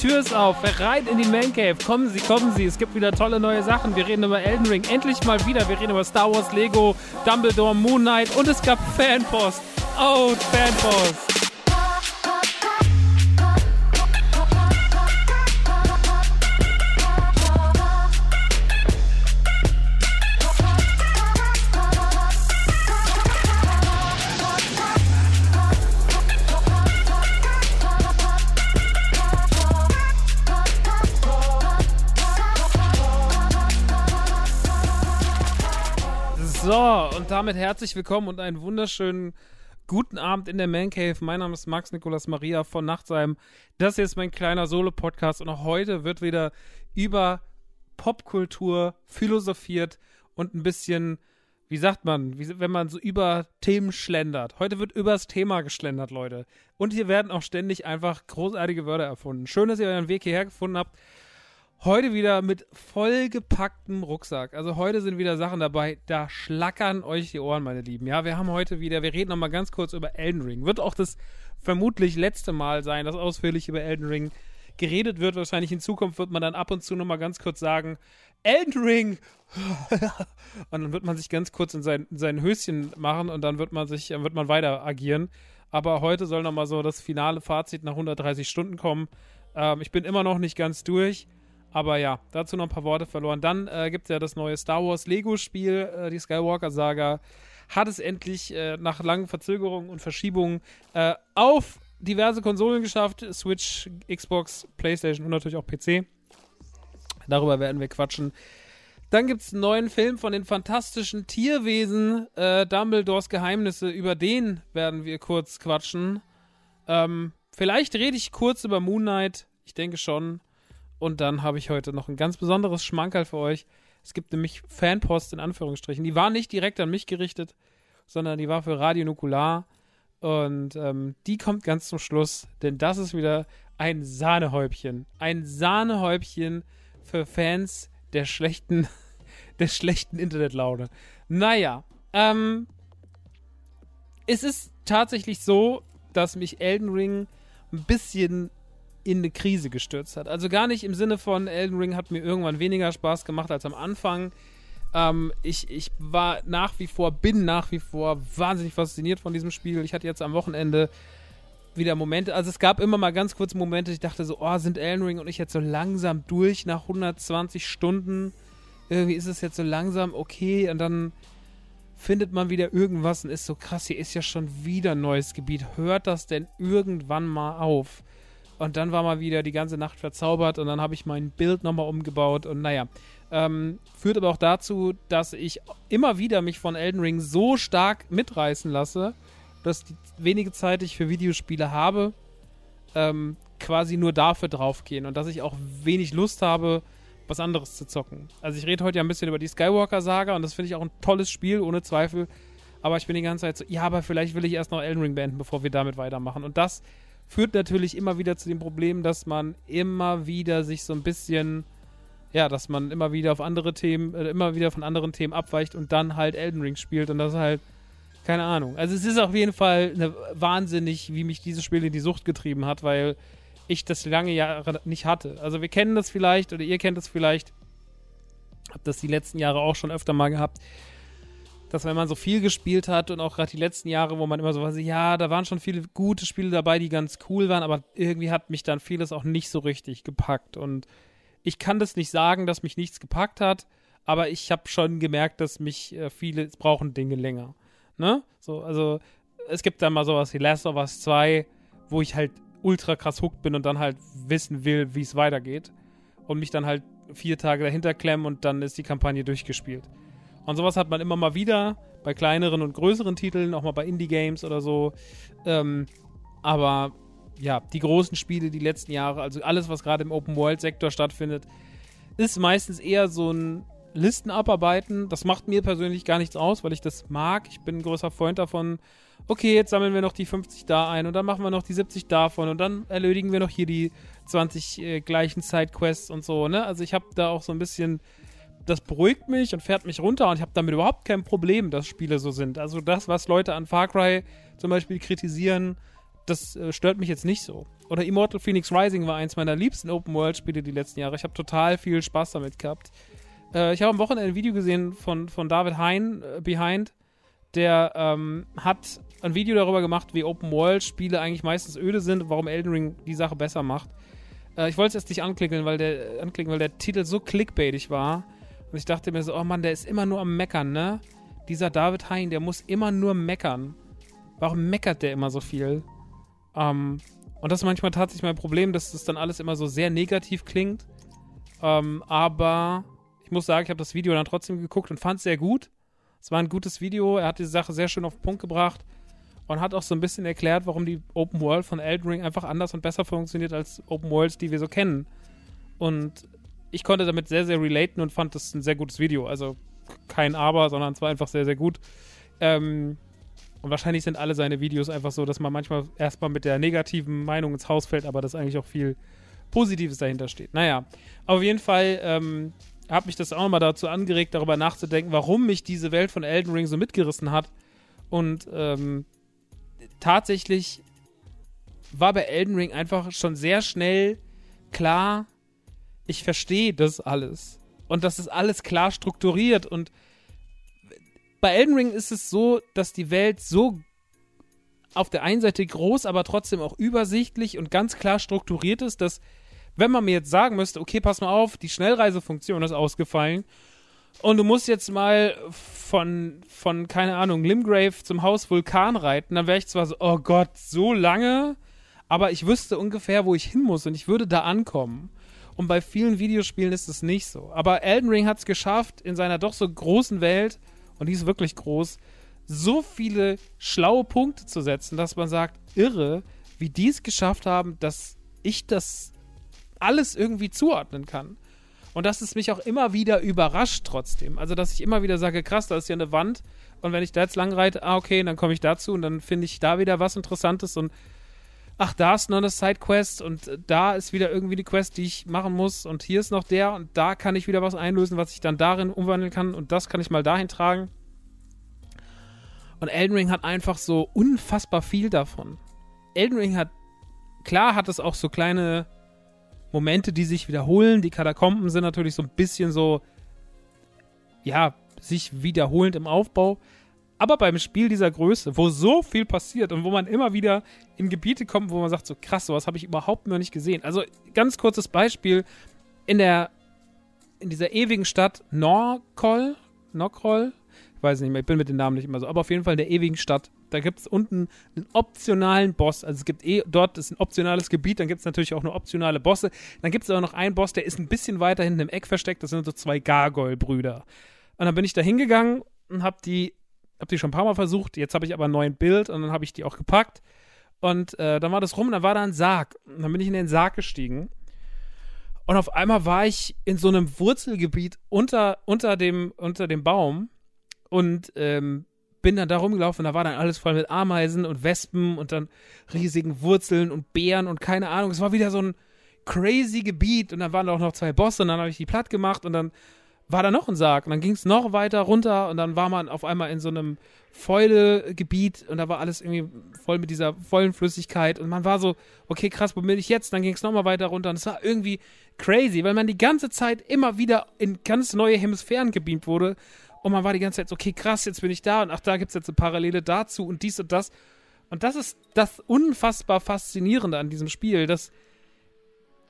Tür ist auf. Rein in die Man Cave. Kommen Sie, kommen Sie. Es gibt wieder tolle neue Sachen. Wir reden über Elden Ring. Endlich mal wieder. Wir reden über Star Wars, Lego, Dumbledore, Moon Knight und es gab Fanpost. Oh, Fanpost. Damit herzlich willkommen und einen wunderschönen guten Abend in der Man Cave. Mein Name ist Max Nikolas Maria von Nachtsheim. Das hier ist mein kleiner Solo-Podcast und auch heute wird wieder über Popkultur philosophiert und ein bisschen, wie sagt man, wie, wenn man so über Themen schlendert. Heute wird übers Thema geschlendert, Leute. Und hier werden auch ständig einfach großartige Wörter erfunden. Schön, dass ihr euren Weg hierher gefunden habt. Heute wieder mit vollgepacktem Rucksack. Also heute sind wieder Sachen dabei, da schlackern euch die Ohren, meine Lieben. Ja, wir haben heute wieder, wir reden nochmal ganz kurz über Elden Ring. Wird auch das vermutlich letzte Mal sein, dass ausführlich über Elden Ring geredet wird. Wahrscheinlich in Zukunft wird man dann ab und zu nochmal ganz kurz sagen, Elden Ring! und dann wird man sich ganz kurz in sein, in sein Höschen machen und dann wird man sich, wird man weiter agieren. Aber heute soll nochmal so das finale Fazit nach 130 Stunden kommen. Ähm, ich bin immer noch nicht ganz durch. Aber ja, dazu noch ein paar Worte verloren. Dann äh, gibt es ja das neue Star Wars Lego-Spiel, äh, die Skywalker-Saga. Hat es endlich äh, nach langen Verzögerungen und Verschiebungen äh, auf diverse Konsolen geschafft: Switch, Xbox, PlayStation und natürlich auch PC. Darüber werden wir quatschen. Dann gibt es einen neuen Film von den fantastischen Tierwesen, äh, Dumbledores Geheimnisse. Über den werden wir kurz quatschen. Ähm, vielleicht rede ich kurz über Moon Knight. Ich denke schon. Und dann habe ich heute noch ein ganz besonderes Schmankerl für euch. Es gibt nämlich Fanpost in Anführungsstrichen. Die war nicht direkt an mich gerichtet, sondern die war für Radio Nukular. Und ähm, die kommt ganz zum Schluss, denn das ist wieder ein Sahnehäubchen. Ein Sahnehäubchen für Fans der schlechten, der schlechten Internetlaune. Naja, ähm, es ist tatsächlich so, dass mich Elden Ring ein bisschen in eine Krise gestürzt hat. Also gar nicht im Sinne von Elden Ring hat mir irgendwann weniger Spaß gemacht als am Anfang. Ähm, ich, ich war nach wie vor, bin nach wie vor wahnsinnig fasziniert von diesem Spiel. Ich hatte jetzt am Wochenende wieder Momente, also es gab immer mal ganz kurze Momente, ich dachte so, oh, sind Elden Ring und ich jetzt so langsam durch nach 120 Stunden. Irgendwie ist es jetzt so langsam okay und dann findet man wieder irgendwas und ist so krass, hier ist ja schon wieder ein neues Gebiet. Hört das denn irgendwann mal auf? Und dann war mal wieder die ganze Nacht verzaubert und dann habe ich mein Bild nochmal umgebaut und naja. Ähm, führt aber auch dazu, dass ich immer wieder mich von Elden Ring so stark mitreißen lasse, dass die wenige Zeit, die ich für Videospiele habe, ähm, quasi nur dafür draufgehen und dass ich auch wenig Lust habe, was anderes zu zocken. Also ich rede heute ja ein bisschen über die Skywalker-Saga und das finde ich auch ein tolles Spiel, ohne Zweifel. Aber ich bin die ganze Zeit so, ja, aber vielleicht will ich erst noch Elden Ring beenden, bevor wir damit weitermachen. Und das führt natürlich immer wieder zu dem Problem, dass man immer wieder sich so ein bisschen, ja, dass man immer wieder auf andere Themen, äh, immer wieder von anderen Themen abweicht und dann halt Elden Ring spielt und das halt, keine Ahnung. Also es ist auf jeden Fall eine, wahnsinnig, wie mich dieses Spiel in die Sucht getrieben hat, weil ich das lange Jahre nicht hatte. Also wir kennen das vielleicht oder ihr kennt das vielleicht. Habt das die letzten Jahre auch schon öfter mal gehabt dass wenn man so viel gespielt hat und auch gerade die letzten Jahre, wo man immer so war, ja, da waren schon viele gute Spiele dabei, die ganz cool waren, aber irgendwie hat mich dann vieles auch nicht so richtig gepackt. Und ich kann das nicht sagen, dass mich nichts gepackt hat, aber ich habe schon gemerkt, dass mich äh, viele brauchen Dinge länger. Ne? So, also es gibt da mal sowas wie Last of Us 2, wo ich halt ultra krass hooked bin und dann halt wissen will, wie es weitergeht. Und mich dann halt vier Tage dahinter klemmen und dann ist die Kampagne durchgespielt. Und sowas hat man immer mal wieder bei kleineren und größeren Titeln, auch mal bei Indie-Games oder so. Ähm, aber ja, die großen Spiele die letzten Jahre, also alles, was gerade im Open-World-Sektor stattfindet, ist meistens eher so ein Listen abarbeiten. Das macht mir persönlich gar nichts aus, weil ich das mag. Ich bin ein großer Freund davon. Okay, jetzt sammeln wir noch die 50 da ein und dann machen wir noch die 70 davon und dann erledigen wir noch hier die 20 äh, gleichen Sidequests und so, ne? Also ich habe da auch so ein bisschen das beruhigt mich und fährt mich runter und ich habe damit überhaupt kein Problem, dass Spiele so sind. Also das, was Leute an Far Cry zum Beispiel kritisieren, das äh, stört mich jetzt nicht so. Oder Immortal Phoenix Rising war eins meiner liebsten Open-World-Spiele die letzten Jahre. Ich habe total viel Spaß damit gehabt. Äh, ich habe am Wochenende ein Video gesehen von, von David Hein, äh, Behind. Der ähm, hat ein Video darüber gemacht, wie Open-World-Spiele eigentlich meistens öde sind und warum Elden Ring die Sache besser macht. Äh, ich wollte es jetzt nicht anklicken weil, der, anklicken, weil der Titel so clickbaitig war. Und ich dachte mir so, oh Mann, der ist immer nur am Meckern, ne? Dieser David Hein, der muss immer nur meckern. Warum meckert der immer so viel? Ähm, und das ist manchmal tatsächlich mein Problem, dass das dann alles immer so sehr negativ klingt. Ähm, aber ich muss sagen, ich habe das Video dann trotzdem geguckt und fand es sehr gut. Es war ein gutes Video. Er hat die Sache sehr schön auf den Punkt gebracht und hat auch so ein bisschen erklärt, warum die Open World von Elden Ring einfach anders und besser funktioniert als Open Worlds, die wir so kennen. Und ich konnte damit sehr, sehr relaten und fand das ein sehr gutes Video. Also kein Aber, sondern es war einfach sehr, sehr gut. Ähm, und wahrscheinlich sind alle seine Videos einfach so, dass man manchmal erstmal mit der negativen Meinung ins Haus fällt, aber dass eigentlich auch viel Positives dahinter steht. Naja, auf jeden Fall ähm, hat mich das auch nochmal dazu angeregt, darüber nachzudenken, warum mich diese Welt von Elden Ring so mitgerissen hat. Und ähm, tatsächlich war bei Elden Ring einfach schon sehr schnell klar, ich verstehe das alles. Und das ist alles klar strukturiert und bei Elden Ring ist es so, dass die Welt so auf der einen Seite groß, aber trotzdem auch übersichtlich und ganz klar strukturiert ist, dass wenn man mir jetzt sagen müsste, okay, pass mal auf, die Schnellreisefunktion ist ausgefallen und du musst jetzt mal von, von keine Ahnung, Limgrave zum Haus Vulkan reiten, dann wäre ich zwar so, oh Gott, so lange, aber ich wüsste ungefähr, wo ich hin muss und ich würde da ankommen. Und bei vielen Videospielen ist es nicht so. Aber Elden Ring hat es geschafft, in seiner doch so großen Welt und die ist wirklich groß, so viele schlaue Punkte zu setzen, dass man sagt, irre, wie die es geschafft haben, dass ich das alles irgendwie zuordnen kann. Und dass es mich auch immer wieder überrascht trotzdem. Also, dass ich immer wieder sage, krass, da ist ja eine Wand. Und wenn ich da jetzt lang reite, ah, okay, dann komme ich dazu und dann finde ich da wieder was Interessantes und ach, da ist noch eine Sidequest und da ist wieder irgendwie die Quest, die ich machen muss und hier ist noch der und da kann ich wieder was einlösen, was ich dann darin umwandeln kann und das kann ich mal dahin tragen. Und Elden Ring hat einfach so unfassbar viel davon. Elden Ring hat, klar hat es auch so kleine Momente, die sich wiederholen. Die Katakomben sind natürlich so ein bisschen so, ja, sich wiederholend im Aufbau. Aber beim Spiel dieser Größe, wo so viel passiert und wo man immer wieder in Gebiete kommt, wo man sagt, so krass, sowas habe ich überhaupt noch nicht gesehen. Also ganz kurzes Beispiel, in der, in dieser ewigen Stadt Norkol, Norkol, ich weiß nicht mehr, ich bin mit den Namen nicht immer so, aber auf jeden Fall in der ewigen Stadt, da gibt es unten einen optionalen Boss. Also es gibt eh, dort ist ein optionales Gebiet, dann gibt es natürlich auch nur optionale Bosse. Dann gibt es aber noch einen Boss, der ist ein bisschen weiter hinten im Eck versteckt, das sind so zwei Gargoyle-Brüder. Und dann bin ich da hingegangen und hab die habe die schon ein paar Mal versucht. Jetzt habe ich aber ein neues Bild und dann habe ich die auch gepackt. Und äh, dann war das rum und dann war da ein Sarg. Und dann bin ich in den Sarg gestiegen. Und auf einmal war ich in so einem Wurzelgebiet unter, unter, dem, unter dem Baum und ähm, bin dann da rumgelaufen. Da war dann alles voll mit Ameisen und Wespen und dann riesigen Wurzeln und Beeren und keine Ahnung. Es war wieder so ein crazy Gebiet. Und dann waren da auch noch zwei Bosse und dann habe ich die platt gemacht und dann war da noch ein Sarg und dann ging es noch weiter runter und dann war man auf einmal in so einem Fäule-Gebiet und da war alles irgendwie voll mit dieser vollen Flüssigkeit und man war so, okay, krass, wo bin ich jetzt? Dann ging es nochmal weiter runter und es war irgendwie crazy, weil man die ganze Zeit immer wieder in ganz neue Hemisphären gebeamt wurde und man war die ganze Zeit so, okay, krass, jetzt bin ich da und ach, da gibt es jetzt eine Parallele dazu und dies und das. Und das ist das unfassbar Faszinierende an diesem Spiel, dass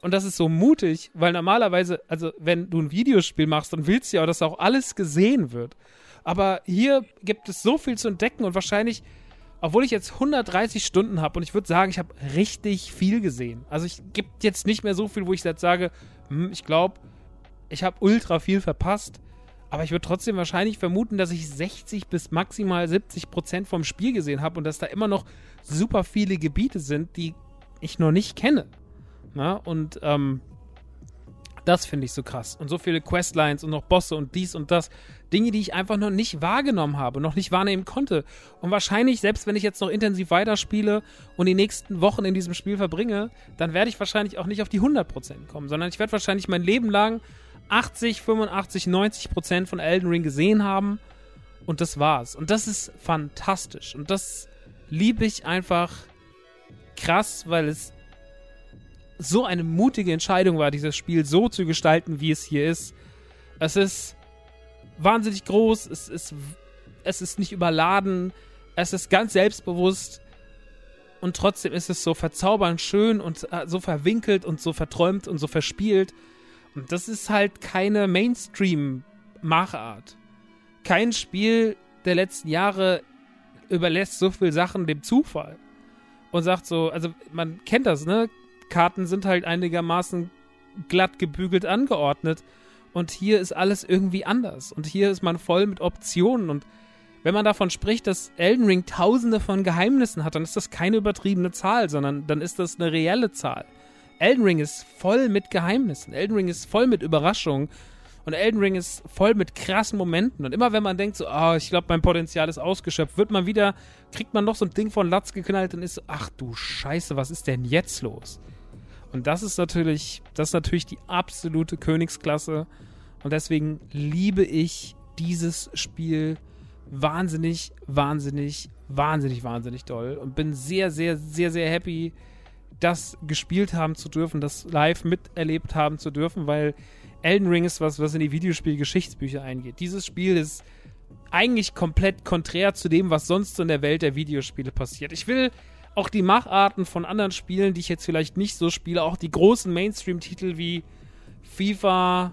und das ist so mutig, weil normalerweise, also wenn du ein Videospiel machst, dann willst du ja, dass auch alles gesehen wird. Aber hier gibt es so viel zu entdecken und wahrscheinlich, obwohl ich jetzt 130 Stunden habe und ich würde sagen, ich habe richtig viel gesehen. Also ich gibt jetzt nicht mehr so viel, wo ich jetzt sage, hm, ich glaube, ich habe ultra viel verpasst. Aber ich würde trotzdem wahrscheinlich vermuten, dass ich 60 bis maximal 70 Prozent vom Spiel gesehen habe und dass da immer noch super viele Gebiete sind, die ich noch nicht kenne. Na? Ne? Und ähm, das finde ich so krass. Und so viele Questlines und noch Bosse und dies und das. Dinge, die ich einfach noch nicht wahrgenommen habe, noch nicht wahrnehmen konnte. Und wahrscheinlich, selbst wenn ich jetzt noch intensiv weiterspiele und die nächsten Wochen in diesem Spiel verbringe, dann werde ich wahrscheinlich auch nicht auf die 100% kommen, sondern ich werde wahrscheinlich mein Leben lang 80, 85, 90% von Elden Ring gesehen haben. Und das war's. Und das ist fantastisch. Und das liebe ich einfach krass, weil es so eine mutige Entscheidung war, dieses Spiel so zu gestalten, wie es hier ist. Es ist wahnsinnig groß, es ist, es ist nicht überladen, es ist ganz selbstbewusst und trotzdem ist es so verzaubernd schön und äh, so verwinkelt und so verträumt und so verspielt. Und das ist halt keine Mainstream-Machart. Kein Spiel der letzten Jahre überlässt so viel Sachen dem Zufall. Und sagt so, also man kennt das, ne? Karten sind halt einigermaßen glatt gebügelt angeordnet. Und hier ist alles irgendwie anders. Und hier ist man voll mit Optionen. Und wenn man davon spricht, dass Elden Ring tausende von Geheimnissen hat, dann ist das keine übertriebene Zahl, sondern dann ist das eine reelle Zahl. Elden Ring ist voll mit Geheimnissen. Elden Ring ist voll mit Überraschungen. Und Elden Ring ist voll mit krassen Momenten. Und immer wenn man denkt, so, oh, ich glaube, mein Potenzial ist ausgeschöpft, wird man wieder, kriegt man noch so ein Ding von Latz geknallt und ist so, ach du Scheiße, was ist denn jetzt los? Und das ist natürlich, das ist natürlich die absolute Königsklasse. Und deswegen liebe ich dieses Spiel wahnsinnig, wahnsinnig, wahnsinnig, wahnsinnig doll und bin sehr, sehr, sehr, sehr happy, das gespielt haben zu dürfen, das live miterlebt haben zu dürfen, weil Elden Ring ist was, was in die Videospiel-Geschichtsbücher eingeht. Dieses Spiel ist eigentlich komplett konträr zu dem, was sonst so in der Welt der Videospiele passiert. Ich will auch die Macharten von anderen Spielen, die ich jetzt vielleicht nicht so spiele, auch die großen Mainstream-Titel wie FIFA,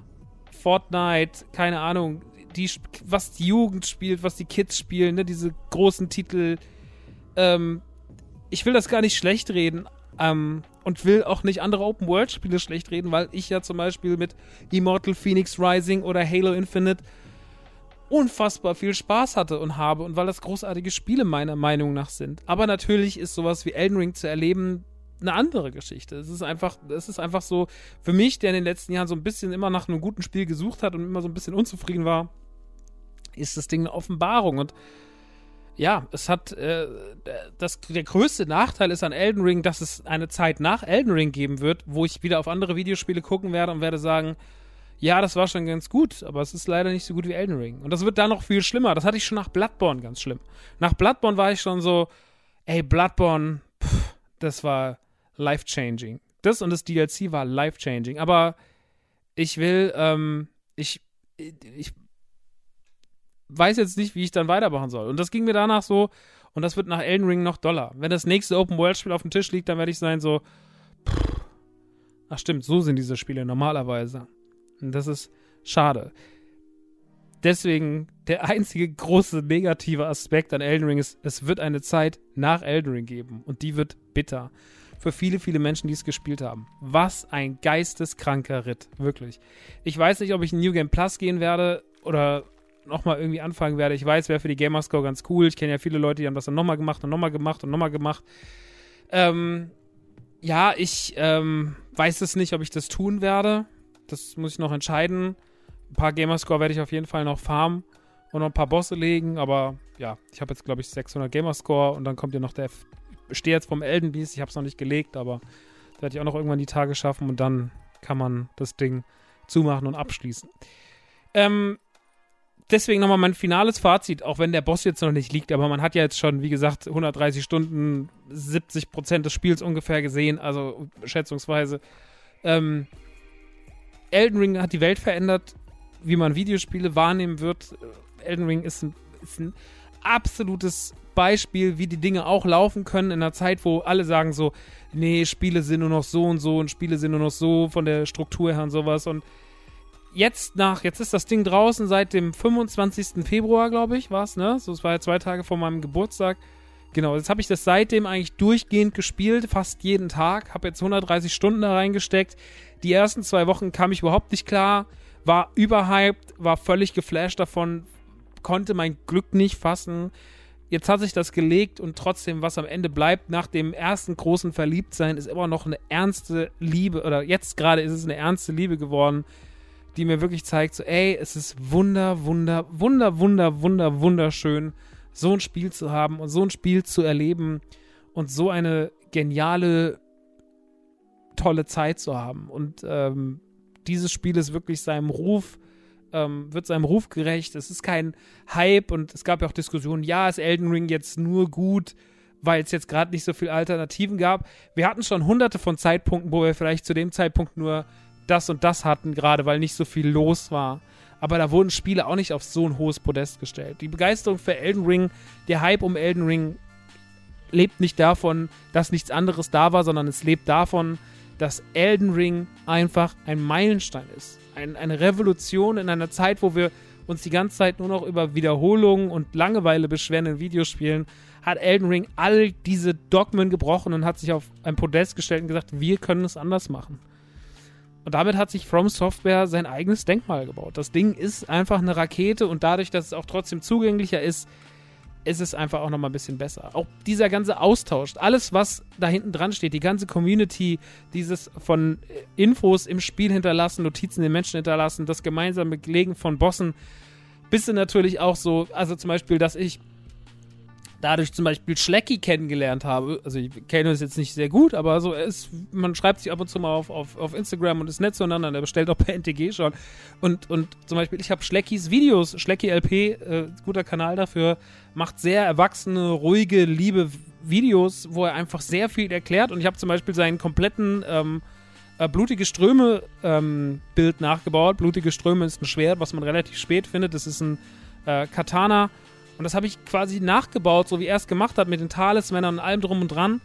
Fortnite, keine Ahnung, die, was die Jugend spielt, was die Kids spielen, ne, diese großen Titel. Ähm, ich will das gar nicht schlecht reden ähm, und will auch nicht andere Open-World-Spiele schlecht reden, weil ich ja zum Beispiel mit Immortal Phoenix Rising oder Halo Infinite unfassbar viel Spaß hatte und habe und weil das großartige Spiele meiner Meinung nach sind. Aber natürlich ist sowas wie Elden Ring zu erleben eine andere Geschichte. Es ist einfach, es ist einfach so, für mich, der in den letzten Jahren so ein bisschen immer nach einem guten Spiel gesucht hat und immer so ein bisschen unzufrieden war, ist das Ding eine Offenbarung. Und ja, es hat, äh, das, der größte Nachteil ist an Elden Ring, dass es eine Zeit nach Elden Ring geben wird, wo ich wieder auf andere Videospiele gucken werde und werde sagen, ja, das war schon ganz gut, aber es ist leider nicht so gut wie Elden Ring. Und das wird da noch viel schlimmer. Das hatte ich schon nach Bloodborne ganz schlimm. Nach Bloodborne war ich schon so, ey, Bloodborne, pff, das war life-changing. Das und das DLC war life-changing. Aber ich will, ähm, ich, ich weiß jetzt nicht, wie ich dann weitermachen soll. Und das ging mir danach so, und das wird nach Elden Ring noch doller. Wenn das nächste Open-World-Spiel auf dem Tisch liegt, dann werde ich sein so, pff, ach stimmt, so sind diese Spiele normalerweise. Und das ist schade. Deswegen der einzige große negative Aspekt an Elden Ring ist, es wird eine Zeit nach Elden Ring geben und die wird bitter für viele, viele Menschen, die es gespielt haben. Was ein geisteskranker Ritt, wirklich. Ich weiß nicht, ob ich in New Game Plus gehen werde oder nochmal irgendwie anfangen werde. Ich weiß, wäre für die Gamerscore ganz cool. Ich kenne ja viele Leute, die haben das dann nochmal gemacht und nochmal gemacht und nochmal gemacht. Ähm, ja, ich ähm, weiß es nicht, ob ich das tun werde. Das muss ich noch entscheiden. Ein paar Gamerscore werde ich auf jeden Fall noch farmen und noch ein paar Bosse legen, aber ja, ich habe jetzt, glaube ich, 600 Gamerscore und dann kommt ja noch der stehe jetzt vom Elden Beast, ich habe es noch nicht gelegt, aber werde ich auch noch irgendwann die Tage schaffen und dann kann man das Ding zumachen und abschließen. Ähm, deswegen nochmal mein finales Fazit, auch wenn der Boss jetzt noch nicht liegt, aber man hat ja jetzt schon, wie gesagt, 130 Stunden, 70 Prozent des Spiels ungefähr gesehen, also schätzungsweise. Ähm, Elden Ring hat die Welt verändert, wie man Videospiele wahrnehmen wird. Elden Ring ist ein, ist ein absolutes Beispiel, wie die Dinge auch laufen können in einer Zeit, wo alle sagen so, nee, Spiele sind nur noch so und so und Spiele sind nur noch so von der Struktur her und sowas. Und jetzt nach, jetzt ist das Ding draußen seit dem 25. Februar, glaube ich, war es, ne? So, es war ja zwei Tage vor meinem Geburtstag. Genau, jetzt habe ich das seitdem eigentlich durchgehend gespielt, fast jeden Tag. Habe jetzt 130 Stunden da reingesteckt. Die ersten zwei Wochen kam ich überhaupt nicht klar, war überhyped, war völlig geflasht davon, konnte mein Glück nicht fassen jetzt hat sich das gelegt und trotzdem, was am Ende bleibt, nach dem ersten großen Verliebtsein, ist immer noch eine ernste Liebe, oder jetzt gerade ist es eine ernste Liebe geworden, die mir wirklich zeigt, so, ey, es ist wunder, wunder, wunder, wunder, wunder, wunderschön, so ein Spiel zu haben und so ein Spiel zu erleben und so eine geniale, tolle Zeit zu haben. Und ähm, dieses Spiel ist wirklich seinem Ruf ähm, wird seinem Ruf gerecht. Es ist kein Hype und es gab ja auch Diskussionen, ja, ist Elden Ring jetzt nur gut, weil es jetzt gerade nicht so viele Alternativen gab. Wir hatten schon hunderte von Zeitpunkten, wo wir vielleicht zu dem Zeitpunkt nur das und das hatten, gerade weil nicht so viel los war. Aber da wurden Spiele auch nicht auf so ein hohes Podest gestellt. Die Begeisterung für Elden Ring, der Hype um Elden Ring lebt nicht davon, dass nichts anderes da war, sondern es lebt davon, dass Elden Ring einfach ein Meilenstein ist. Ein, eine Revolution in einer Zeit, wo wir uns die ganze Zeit nur noch über Wiederholungen und Langeweile beschweren in Videospielen, hat Elden Ring all diese Dogmen gebrochen und hat sich auf ein Podest gestellt und gesagt, wir können es anders machen. Und damit hat sich From Software sein eigenes Denkmal gebaut. Das Ding ist einfach eine Rakete und dadurch, dass es auch trotzdem zugänglicher ist, ist es einfach auch nochmal ein bisschen besser. Auch dieser ganze Austausch, alles, was da hinten dran steht, die ganze Community, dieses von Infos im Spiel hinterlassen, Notizen den Menschen hinterlassen, das gemeinsame Legen von Bossen, bis natürlich auch so, also zum Beispiel, dass ich dadurch zum Beispiel Schlecki kennengelernt habe. Also ich kenne es jetzt nicht sehr gut, aber so ist, man schreibt sich ab und zu mal auf, auf, auf Instagram und ist nett zueinander. Der bestellt auch bei NTG schon. Und, und zum Beispiel, ich habe Schleckis Videos, Schlecki LP, äh, guter Kanal dafür, macht sehr erwachsene, ruhige, liebe Videos, wo er einfach sehr viel erklärt. Und ich habe zum Beispiel seinen kompletten ähm, äh, Blutige Ströme ähm, Bild nachgebaut. Blutige Ströme ist ein Schwert, was man relativ spät findet. Das ist ein äh, Katana und das habe ich quasi nachgebaut, so wie er es gemacht hat, mit den Talismännern und allem drum und dran.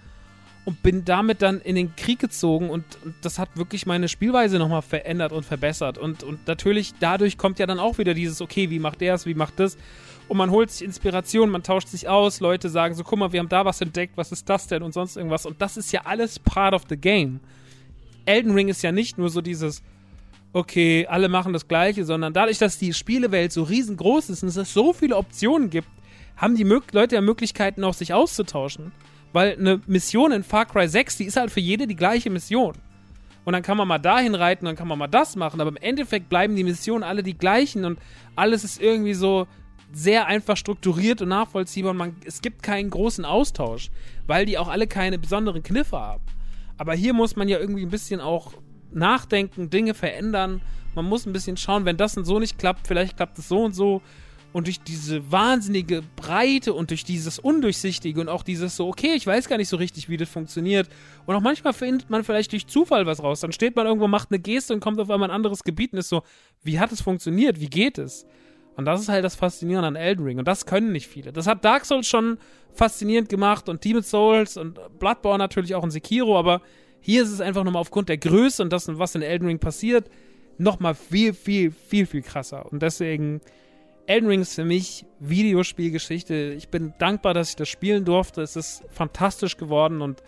Und bin damit dann in den Krieg gezogen und, und das hat wirklich meine Spielweise nochmal verändert und verbessert. Und, und natürlich, dadurch kommt ja dann auch wieder dieses, okay, wie macht der es, wie macht das? Und man holt sich Inspiration, man tauscht sich aus, Leute sagen so, guck mal, wir haben da was entdeckt, was ist das denn und sonst irgendwas. Und das ist ja alles part of the game. Elden Ring ist ja nicht nur so dieses, okay, alle machen das Gleiche, sondern dadurch, dass die Spielewelt so riesengroß ist und es so viele Optionen gibt, haben die Leute ja Möglichkeiten, auch sich auszutauschen. Weil eine Mission in Far Cry 6, die ist halt für jede die gleiche Mission. Und dann kann man mal dahin reiten, dann kann man mal das machen, aber im Endeffekt bleiben die Missionen alle die gleichen und alles ist irgendwie so sehr einfach strukturiert und nachvollziehbar und man, es gibt keinen großen Austausch, weil die auch alle keine besonderen Kniffe haben. Aber hier muss man ja irgendwie ein bisschen auch nachdenken, Dinge verändern. Man muss ein bisschen schauen, wenn das und so nicht klappt, vielleicht klappt es so und so. Und durch diese wahnsinnige Breite und durch dieses Undurchsichtige und auch dieses so, okay, ich weiß gar nicht so richtig, wie das funktioniert. Und auch manchmal findet man vielleicht durch Zufall was raus. Dann steht man irgendwo, macht eine Geste und kommt auf einmal ein anderes Gebiet und ist so, wie hat es funktioniert? Wie geht es? Und das ist halt das Faszinierende an Elden Ring. Und das können nicht viele. Das hat Dark Souls schon faszinierend gemacht und Demon's Souls und Bloodborne natürlich auch in Sekiro, aber hier ist es einfach nochmal aufgrund der Größe und das, was in Elden Ring passiert, nochmal viel, viel, viel, viel krasser. Und deswegen, Elden Ring ist für mich Videospielgeschichte. Ich bin dankbar, dass ich das spielen durfte. Es ist fantastisch geworden und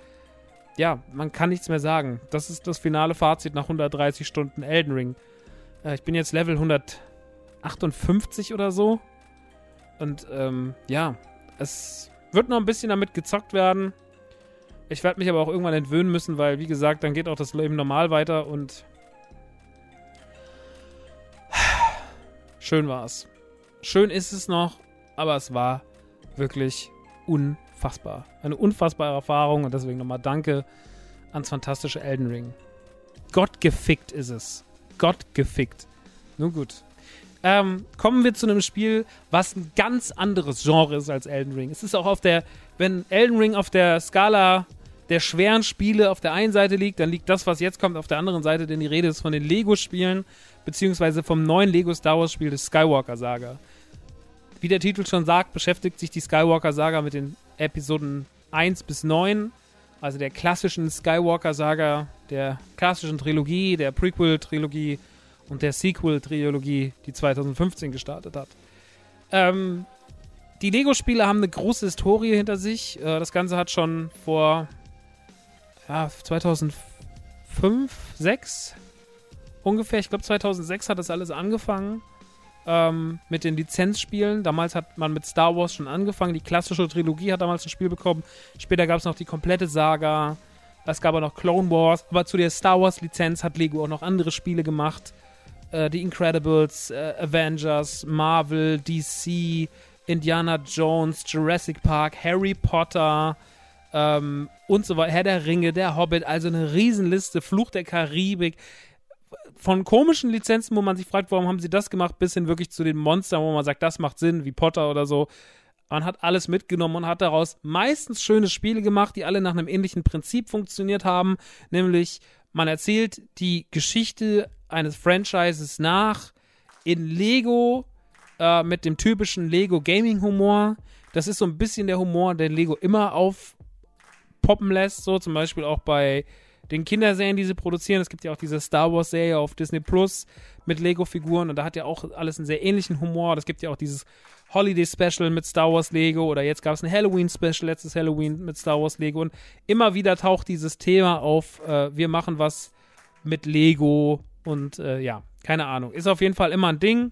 ja, man kann nichts mehr sagen. Das ist das finale Fazit nach 130 Stunden Elden Ring. Äh, ich bin jetzt Level 158 oder so. Und ähm, ja, es wird noch ein bisschen damit gezockt werden. Ich werde mich aber auch irgendwann entwöhnen müssen, weil, wie gesagt, dann geht auch das Leben normal weiter und schön war es. Schön ist es noch, aber es war wirklich unfassbar. Eine unfassbare Erfahrung und deswegen nochmal Danke ans fantastische Elden Ring. Gott gefickt ist es. Gott gefickt. Nun gut. Ähm, kommen wir zu einem Spiel, was ein ganz anderes Genre ist als Elden Ring. Es ist auch auf der, wenn Elden Ring auf der Skala der schweren Spiele auf der einen Seite liegt, dann liegt das, was jetzt kommt, auf der anderen Seite, denn die Rede ist von den Lego-Spielen, beziehungsweise vom neuen Lego Star Wars-Spiel des Skywalker Saga. Wie der Titel schon sagt, beschäftigt sich die Skywalker Saga mit den Episoden 1 bis 9, also der klassischen Skywalker Saga, der klassischen Trilogie, der Prequel-Trilogie und der Sequel-Trilogie, die 2015 gestartet hat. Ähm, die Lego-Spiele haben eine große Historie hinter sich. Äh, das Ganze hat schon vor ja, 2005, 2006 ungefähr, ich glaube 2006 hat das alles angefangen ähm, mit den Lizenzspielen. Damals hat man mit Star Wars schon angefangen. Die klassische Trilogie hat damals ein Spiel bekommen. Später gab es noch die komplette Saga. Es gab auch noch Clone Wars. Aber zu der Star Wars Lizenz hat Lego auch noch andere Spiele gemacht. Äh, die Incredibles, äh, Avengers, Marvel, DC, Indiana Jones, Jurassic Park, Harry Potter, ähm, und so weiter. Herr der Ringe, der Hobbit, also eine Riesenliste, Fluch der Karibik. Von komischen Lizenzen, wo man sich fragt, warum haben sie das gemacht, bis hin wirklich zu den Monstern, wo man sagt, das macht Sinn, wie Potter oder so. Man hat alles mitgenommen und hat daraus meistens schöne Spiele gemacht, die alle nach einem ähnlichen Prinzip funktioniert haben, nämlich man erzählt die Geschichte eines Franchises nach in Lego äh, mit dem typischen Lego Gaming Humor. Das ist so ein bisschen der Humor, den Lego immer aufpoppen lässt, so zum Beispiel auch bei den Kinderserien, die sie produzieren. Es gibt ja auch diese Star Wars Serie auf Disney Plus mit Lego-Figuren und da hat ja auch alles einen sehr ähnlichen Humor. Es gibt ja auch dieses Holiday Special mit Star Wars Lego oder jetzt gab es ein Halloween Special, letztes Halloween mit Star Wars Lego und immer wieder taucht dieses Thema auf, äh, wir machen was mit Lego und äh, ja, keine Ahnung. Ist auf jeden Fall immer ein Ding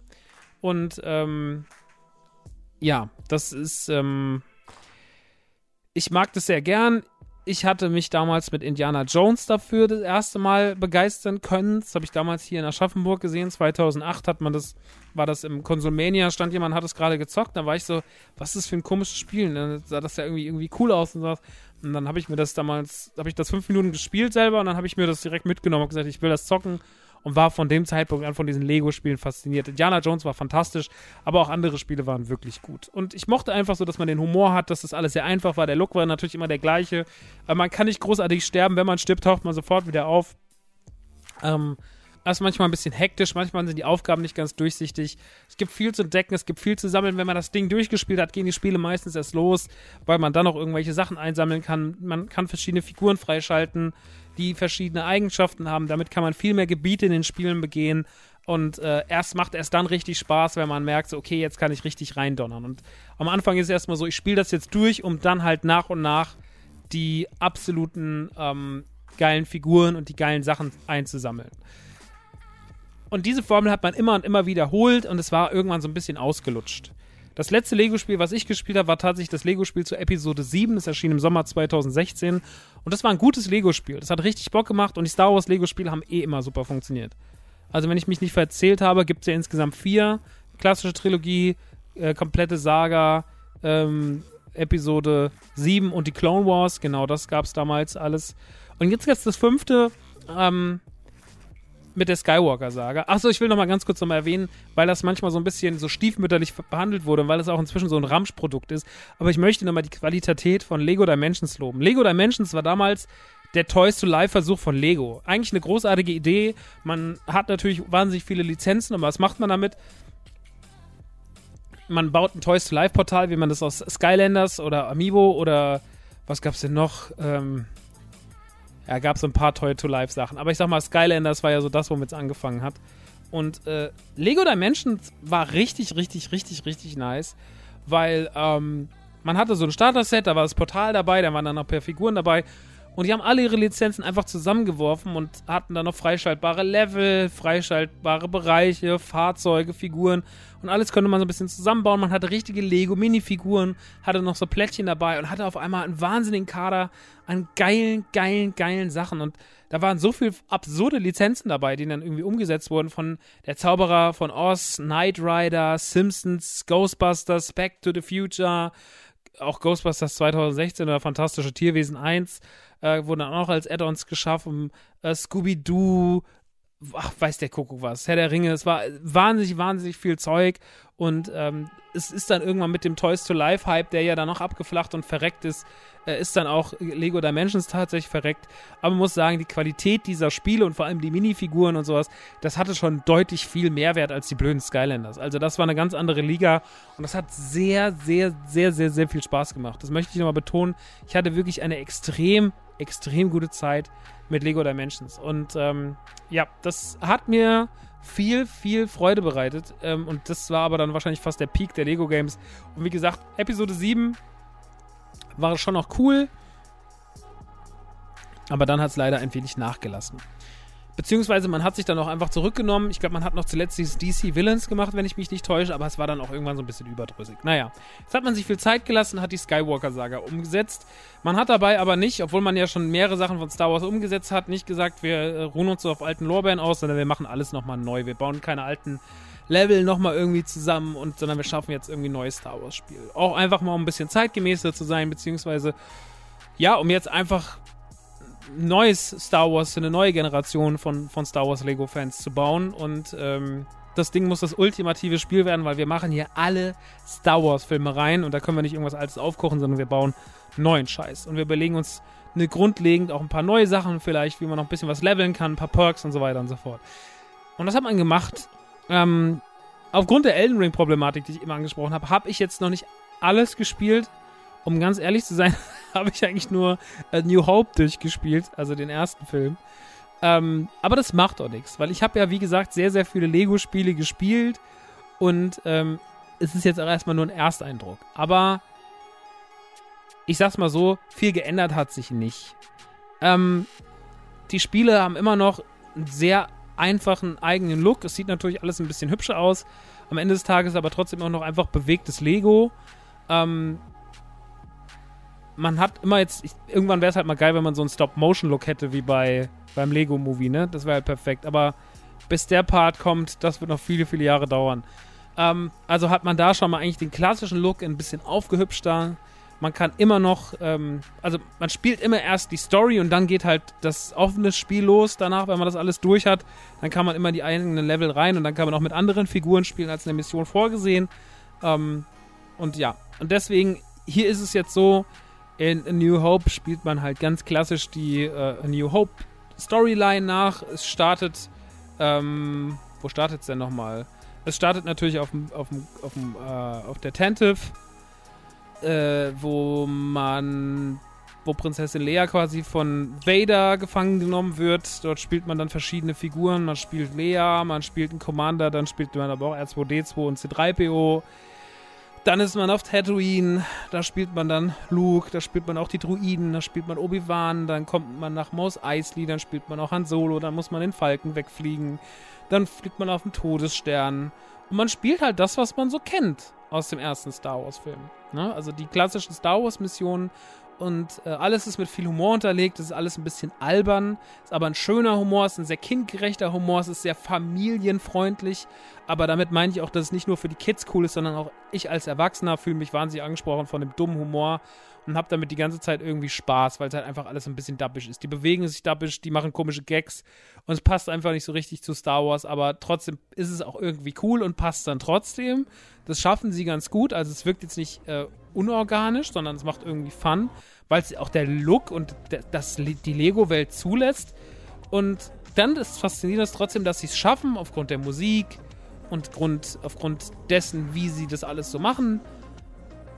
und ähm, ja, das ist, ähm, ich mag das sehr gern ich hatte mich damals mit Indiana Jones dafür das erste Mal begeistern können. Das habe ich damals hier in Aschaffenburg gesehen. 2008 hat man das, war das im Konsumania, stand jemand, hat es gerade gezockt. Da war ich so, was ist das für ein komisches Spiel? Und dann sah das ja irgendwie, irgendwie cool aus und so. Und dann habe ich mir das damals, habe ich das fünf Minuten gespielt selber und dann habe ich mir das direkt mitgenommen und gesagt, ich will das zocken und war von dem Zeitpunkt an von diesen Lego-Spielen fasziniert. Indiana Jones war fantastisch, aber auch andere Spiele waren wirklich gut. Und ich mochte einfach so, dass man den Humor hat, dass das alles sehr einfach war. Der Look war natürlich immer der gleiche. Aber man kann nicht großartig sterben. Wenn man stirbt, taucht man sofort wieder auf. Ähm, das ist manchmal ein bisschen hektisch, manchmal sind die Aufgaben nicht ganz durchsichtig. Es gibt viel zu entdecken, es gibt viel zu sammeln. Wenn man das Ding durchgespielt hat, gehen die Spiele meistens erst los, weil man dann noch irgendwelche Sachen einsammeln kann. Man kann verschiedene Figuren freischalten die verschiedene Eigenschaften haben. Damit kann man viel mehr Gebiete in den Spielen begehen. Und äh, erst macht es dann richtig Spaß, wenn man merkt, so, okay, jetzt kann ich richtig reindonnern. Und am Anfang ist es erstmal so, ich spiele das jetzt durch, um dann halt nach und nach die absoluten ähm, geilen Figuren und die geilen Sachen einzusammeln. Und diese Formel hat man immer und immer wiederholt und es war irgendwann so ein bisschen ausgelutscht. Das letzte Lego-Spiel, was ich gespielt habe, war tatsächlich das Lego-Spiel zu Episode 7. Das erschien im Sommer 2016. Und das war ein gutes Lego-Spiel. Das hat richtig Bock gemacht und die Star Wars Lego-Spiele haben eh immer super funktioniert. Also, wenn ich mich nicht verzählt habe, gibt es ja insgesamt vier. Klassische Trilogie, äh, komplette Saga, ähm, Episode 7 und die Clone Wars. Genau, das gab es damals alles. Und jetzt gibt es das fünfte. Ähm, mit der Skywalker-Saga. Achso, ich will noch mal ganz kurz noch mal erwähnen, weil das manchmal so ein bisschen so stiefmütterlich behandelt wurde und weil es auch inzwischen so ein Ramschprodukt ist. Aber ich möchte noch mal die Qualität von Lego Dimensions loben. Lego Dimensions war damals der Toys to Life Versuch von Lego. Eigentlich eine großartige Idee. Man hat natürlich wahnsinnig viele Lizenzen, aber was macht man damit? Man baut ein Toys to Life Portal, wie man das aus Skylanders oder Amiibo oder was gab's denn noch? Ähm, ja, gab es ein paar Toy-to-Life-Sachen. Aber ich sag mal, Skylanders war ja so das, womit es angefangen hat. Und äh, Lego Dimensions war richtig, richtig, richtig, richtig nice, weil ähm, man hatte so ein Starter-Set, da war das Portal dabei, da waren dann noch ein paar Figuren dabei. Und die haben alle ihre Lizenzen einfach zusammengeworfen und hatten dann noch freischaltbare Level, freischaltbare Bereiche, Fahrzeuge, Figuren und alles konnte man so ein bisschen zusammenbauen. Man hatte richtige Lego-Minifiguren, hatte noch so Plättchen dabei und hatte auf einmal einen wahnsinnigen Kader an geilen, geilen, geilen Sachen. Und da waren so viele absurde Lizenzen dabei, die dann irgendwie umgesetzt wurden von Der Zauberer von Oz, Knight Rider, Simpsons, Ghostbusters, Back to the Future, auch Ghostbusters 2016 oder Fantastische Tierwesen 1 äh, wurden dann auch als Add-ons geschaffen. Äh, Scooby-Doo, ach, weiß der Kuckuck was, Herr der Ringe, es war wahnsinnig, wahnsinnig viel Zeug und ähm, es ist dann irgendwann mit dem Toys to Life Hype, der ja dann noch abgeflacht und verreckt ist, äh, ist dann auch Lego Dimensions tatsächlich verreckt. Aber man muss sagen, die Qualität dieser Spiele und vor allem die Minifiguren und sowas, das hatte schon deutlich viel Mehrwert als die blöden Skylanders. Also das war eine ganz andere Liga und das hat sehr, sehr, sehr, sehr, sehr viel Spaß gemacht. Das möchte ich nochmal betonen. Ich hatte wirklich eine extrem, extrem gute Zeit mit Lego Dimensions. Und ähm, ja, das hat mir viel, viel Freude bereitet. Ähm, und das war aber dann wahrscheinlich fast der Peak der Lego Games. Und wie gesagt, Episode 7 war schon noch cool. Aber dann hat es leider ein wenig nachgelassen. Beziehungsweise man hat sich dann auch einfach zurückgenommen. Ich glaube, man hat noch zuletzt dieses DC Villains gemacht, wenn ich mich nicht täusche, aber es war dann auch irgendwann so ein bisschen überdrüssig. Naja, jetzt hat man sich viel Zeit gelassen, hat die Skywalker-Saga umgesetzt. Man hat dabei aber nicht, obwohl man ja schon mehrere Sachen von Star Wars umgesetzt hat, nicht gesagt, wir äh, ruhen uns so auf alten Lorbeeren aus, sondern wir machen alles nochmal neu. Wir bauen keine alten Level nochmal irgendwie zusammen und sondern wir schaffen jetzt irgendwie ein neues Star Wars-Spiel. Auch einfach mal um ein bisschen zeitgemäßer zu sein, beziehungsweise ja, um jetzt einfach neues Star Wars, eine neue Generation von, von Star Wars Lego-Fans zu bauen. Und ähm, das Ding muss das ultimative Spiel werden, weil wir machen hier alle Star Wars-Filme rein und da können wir nicht irgendwas Altes aufkochen, sondern wir bauen neuen Scheiß. Und wir überlegen uns eine grundlegend auch ein paar neue Sachen vielleicht, wie man noch ein bisschen was leveln kann, ein paar Perks und so weiter und so fort. Und das hat man gemacht. Ähm, aufgrund der Elden Ring-Problematik, die ich immer angesprochen habe, habe ich jetzt noch nicht alles gespielt. Um ganz ehrlich zu sein, habe ich eigentlich nur A New Hope durchgespielt, also den ersten Film. Ähm, aber das macht auch nichts, weil ich habe ja, wie gesagt, sehr, sehr viele Lego-Spiele gespielt und ähm, es ist jetzt auch erstmal nur ein Ersteindruck. Aber ich sag's mal so, viel geändert hat sich nicht. Ähm, die Spiele haben immer noch einen sehr einfachen eigenen Look. Es sieht natürlich alles ein bisschen hübscher aus. Am Ende des Tages aber trotzdem auch noch einfach bewegtes Lego. Ähm, man hat immer jetzt, ich, irgendwann wäre es halt mal geil, wenn man so einen Stop-Motion-Look hätte wie bei beim Lego-Movie, ne? Das wäre halt perfekt. Aber bis der Part kommt, das wird noch viele, viele Jahre dauern. Ähm, also hat man da schon mal eigentlich den klassischen Look ein bisschen aufgehübschter. Man kann immer noch, ähm, also man spielt immer erst die Story und dann geht halt das offene Spiel los. Danach, wenn man das alles durch hat, dann kann man immer die eigenen Level rein und dann kann man auch mit anderen Figuren spielen, als eine Mission vorgesehen. Ähm, und ja, und deswegen, hier ist es jetzt so, in A New Hope spielt man halt ganz klassisch die äh, A New Hope Storyline nach. Es startet, ähm, wo startet es denn nochmal? Es startet natürlich auf, auf, auf, äh, auf der Tentive äh, wo man, wo Prinzessin Leia quasi von Vader gefangen genommen wird. Dort spielt man dann verschiedene Figuren. Man spielt Leia, man spielt einen Commander, dann spielt man aber auch R2D2 und C3PO. Dann ist man auf Tatooine, da spielt man dann Luke, da spielt man auch die Druiden, da spielt man Obi-Wan, dann kommt man nach Mos Eisley, dann spielt man auch Han Solo, dann muss man den Falken wegfliegen, dann fliegt man auf den Todesstern und man spielt halt das, was man so kennt aus dem ersten Star Wars-Film. Ne? Also die klassischen Star Wars-Missionen und äh, alles ist mit viel Humor unterlegt. Es ist alles ein bisschen albern, ist aber ein schöner Humor, ist ein sehr kindgerechter Humor, es ist sehr familienfreundlich. Aber damit meine ich auch, dass es nicht nur für die Kids cool ist, sondern auch ich als Erwachsener fühle mich wahnsinnig angesprochen von dem dummen Humor und habe damit die ganze Zeit irgendwie Spaß, weil es halt einfach alles ein bisschen dappisch ist. Die bewegen sich dappisch, die machen komische Gags und es passt einfach nicht so richtig zu Star Wars, aber trotzdem ist es auch irgendwie cool und passt dann trotzdem. Das schaffen sie ganz gut, also es wirkt jetzt nicht äh, unorganisch, sondern es macht irgendwie Fun, weil es auch der Look und das, die Lego-Welt zulässt. Und dann ist faszinierend trotzdem, dass sie es schaffen, aufgrund der Musik und Grund, aufgrund dessen, wie sie das alles so machen,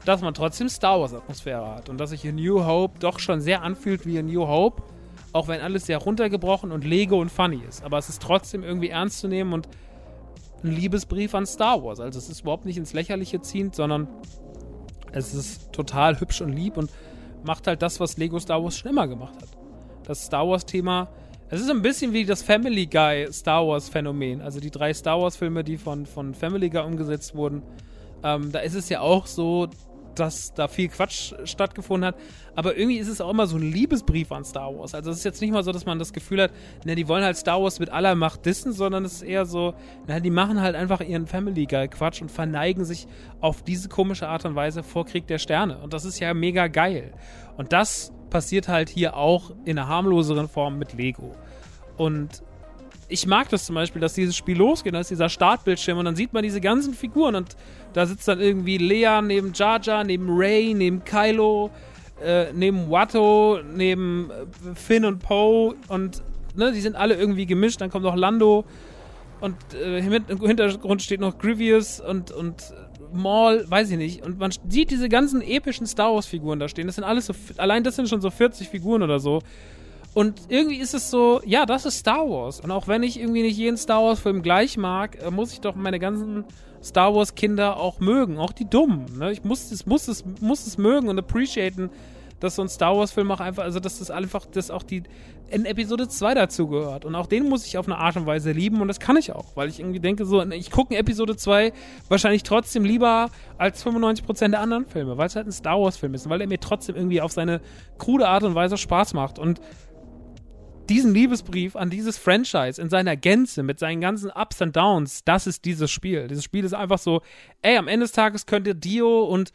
dass man trotzdem Star Wars-Atmosphäre hat und dass sich in New Hope doch schon sehr anfühlt wie in New Hope, auch wenn alles sehr runtergebrochen und Lego und funny ist. Aber es ist trotzdem irgendwie ernst zu nehmen und ein Liebesbrief an Star Wars. Also es ist überhaupt nicht ins Lächerliche ziehend, sondern es ist total hübsch und lieb und macht halt das, was Lego Star Wars schon immer gemacht hat. Das Star Wars-Thema, es ist ein bisschen wie das Family Guy Star Wars-Phänomen. Also die drei Star Wars-Filme, die von, von Family Guy umgesetzt wurden. Ähm, da ist es ja auch so, dass da viel Quatsch stattgefunden hat. Aber irgendwie ist es auch immer so ein Liebesbrief an Star Wars. Also es ist jetzt nicht mal so, dass man das Gefühl hat, na, die wollen halt Star Wars mit aller Macht dissen, sondern es ist eher so, na, die machen halt einfach ihren Family Guy Quatsch und verneigen sich auf diese komische Art und Weise vor Krieg der Sterne. Und das ist ja mega geil. Und das passiert halt hier auch in einer harmloseren Form mit Lego. Und ich mag das zum Beispiel, dass dieses Spiel losgeht, da ist dieser Startbildschirm und dann sieht man diese ganzen Figuren und da sitzt dann irgendwie Lea neben Jar Jar, neben Ray, neben Kylo, äh, neben Watto, neben äh, Finn und Poe und ne, die sind alle irgendwie gemischt. Dann kommt noch Lando und äh, im Hintergrund steht noch Grievous und, und Maul, weiß ich nicht. Und man sieht diese ganzen epischen Star Wars Figuren da stehen. Das sind alles so, allein das sind schon so 40 Figuren oder so. Und irgendwie ist es so, ja, das ist Star Wars. Und auch wenn ich irgendwie nicht jeden Star Wars-Film gleich mag, äh, muss ich doch meine ganzen Star Wars-Kinder auch mögen. Auch die Dummen. Ne? Ich muss es, muss, es, muss es mögen und appreciaten, dass so ein Star Wars-Film auch einfach, also dass das einfach, dass auch die in Episode 2 dazugehört. Und auch den muss ich auf eine Art und Weise lieben und das kann ich auch, weil ich irgendwie denke, so, ich gucke Episode 2 wahrscheinlich trotzdem lieber als 95% der anderen Filme, weil es halt ein Star Wars-Film ist und weil er mir trotzdem irgendwie auf seine krude Art und Weise Spaß macht. Und diesen Liebesbrief an dieses Franchise in seiner Gänze mit seinen ganzen Ups und Downs, das ist dieses Spiel. Dieses Spiel ist einfach so, ey, am Ende des Tages könnt ihr Dio und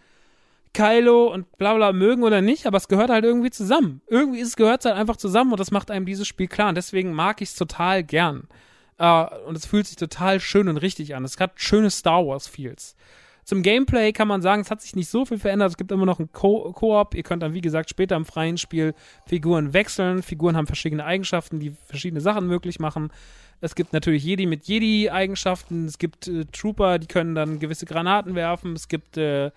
Kylo und bla bla mögen oder nicht, aber es gehört halt irgendwie zusammen. Irgendwie ist es gehört halt einfach zusammen und das macht einem dieses Spiel klar und deswegen mag ich es total gern. Uh, und es fühlt sich total schön und richtig an. Es hat schöne Star Wars Feels. Zum Gameplay kann man sagen, es hat sich nicht so viel verändert. Es gibt immer noch einen Ko- Koop. Ihr könnt dann, wie gesagt, später im freien Spiel Figuren wechseln. Figuren haben verschiedene Eigenschaften, die verschiedene Sachen möglich machen. Es gibt natürlich Jedi mit Jedi-Eigenschaften. Es gibt äh, Trooper, die können dann gewisse Granaten werfen. Es gibt äh,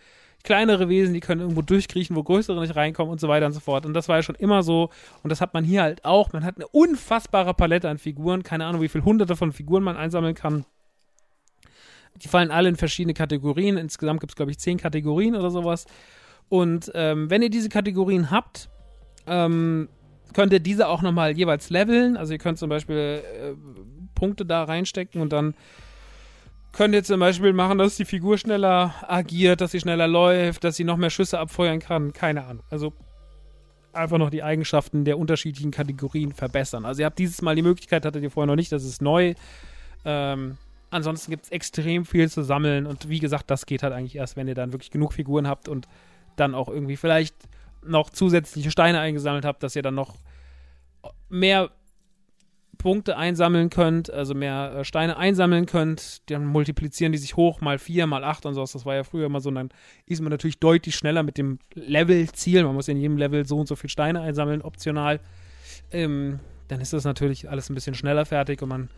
kleinere Wesen, die können irgendwo durchkriechen, wo größere nicht reinkommen und so weiter und so fort. Und das war ja schon immer so. Und das hat man hier halt auch. Man hat eine unfassbare Palette an Figuren. Keine Ahnung, wie viele hunderte von Figuren man einsammeln kann. Die fallen alle in verschiedene Kategorien. Insgesamt gibt es, glaube ich, zehn Kategorien oder sowas. Und ähm, wenn ihr diese Kategorien habt, ähm, könnt ihr diese auch nochmal jeweils leveln. Also ihr könnt zum Beispiel äh, Punkte da reinstecken und dann könnt ihr zum Beispiel machen, dass die Figur schneller agiert, dass sie schneller läuft, dass sie noch mehr Schüsse abfeuern kann. Keine Ahnung. Also einfach noch die Eigenschaften der unterschiedlichen Kategorien verbessern. Also ihr habt dieses Mal die Möglichkeit, hattet ihr vorher noch nicht, das ist neu. Ähm, ansonsten gibt es extrem viel zu sammeln und wie gesagt, das geht halt eigentlich erst, wenn ihr dann wirklich genug Figuren habt und dann auch irgendwie vielleicht noch zusätzliche Steine eingesammelt habt, dass ihr dann noch mehr Punkte einsammeln könnt, also mehr äh, Steine einsammeln könnt, dann multiplizieren die sich hoch mal vier, mal acht und sowas. Das war ja früher immer so. Und dann ist man natürlich deutlich schneller mit dem Level-Ziel. Man muss in jedem Level so und so viele Steine einsammeln, optional. Ähm, dann ist das natürlich alles ein bisschen schneller fertig und man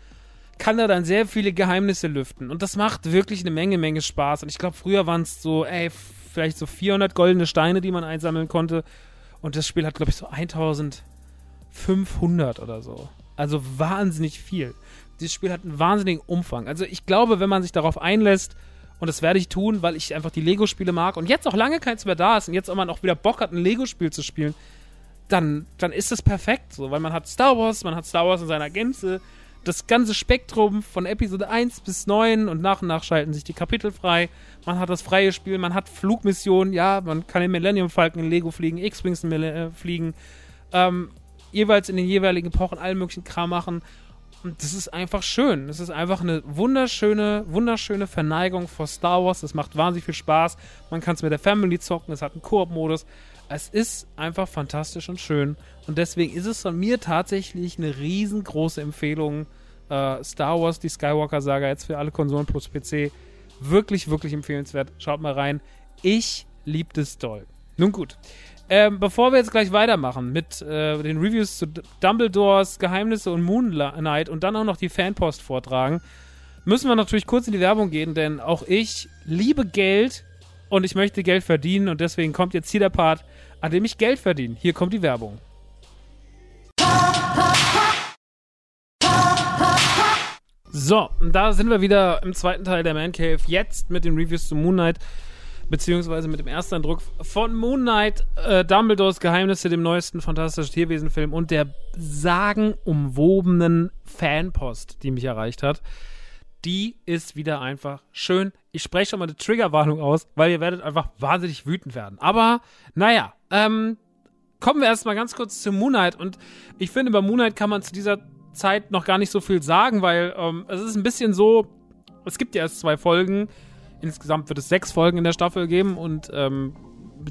kann da dann sehr viele Geheimnisse lüften. Und das macht wirklich eine Menge, Menge Spaß. Und ich glaube, früher waren es so, ey, vielleicht so 400 goldene Steine, die man einsammeln konnte. Und das Spiel hat, glaube ich, so 1500 oder so. Also wahnsinnig viel. Dieses Spiel hat einen wahnsinnigen Umfang. Also ich glaube, wenn man sich darauf einlässt, und das werde ich tun, weil ich einfach die Lego-Spiele mag und jetzt auch lange keins mehr da ist und jetzt auch man auch wieder Bock hat, ein Lego-Spiel zu spielen, dann, dann ist das perfekt so, weil man hat Star Wars, man hat Star Wars in seiner Gänze, das ganze Spektrum von Episode 1 bis 9 und nach und nach schalten sich die Kapitel frei. Man hat das freie Spiel, man hat Flugmissionen, ja, man kann den Millennium Falcon in Lego fliegen, X-Wings äh, fliegen, ähm, jeweils in den jeweiligen Epochen allen möglichen Kram machen. Und das ist einfach schön. Das ist einfach eine wunderschöne, wunderschöne Verneigung vor Star Wars. Das macht wahnsinnig viel Spaß. Man kann es mit der Family zocken. Es hat einen Koop-Modus. Es ist einfach fantastisch und schön. Und deswegen ist es von mir tatsächlich eine riesengroße Empfehlung. Äh, Star Wars, die Skywalker-Saga, jetzt für alle Konsolen plus PC. Wirklich, wirklich empfehlenswert. Schaut mal rein. Ich liebe das doll. Nun gut. Ähm, bevor wir jetzt gleich weitermachen mit äh, den Reviews zu Dumbledores Geheimnisse und Moonlight und dann auch noch die Fanpost vortragen, müssen wir natürlich kurz in die Werbung gehen, denn auch ich liebe Geld und ich möchte Geld verdienen und deswegen kommt jetzt hier der Part, an dem ich Geld verdiene. Hier kommt die Werbung. So, da sind wir wieder im zweiten Teil der Man Cave. Jetzt mit den Reviews zu Moon Knight, beziehungsweise mit dem ersten Eindruck von Moon Knight, äh, Dumbledores Geheimnisse, dem neuesten fantastischen Tierwesenfilm und der sagenumwobenen Fanpost, die mich erreicht hat. Die ist wieder einfach schön. Ich spreche schon mal eine Triggerwarnung aus, weil ihr werdet einfach wahnsinnig wütend werden. Aber, naja, ähm, kommen wir erstmal ganz kurz zu Moon Knight. Und ich finde, bei Moon Knight kann man zu dieser Zeit noch gar nicht so viel sagen, weil ähm, es ist ein bisschen so, es gibt ja erst zwei Folgen. Insgesamt wird es sechs Folgen in der Staffel geben und ähm,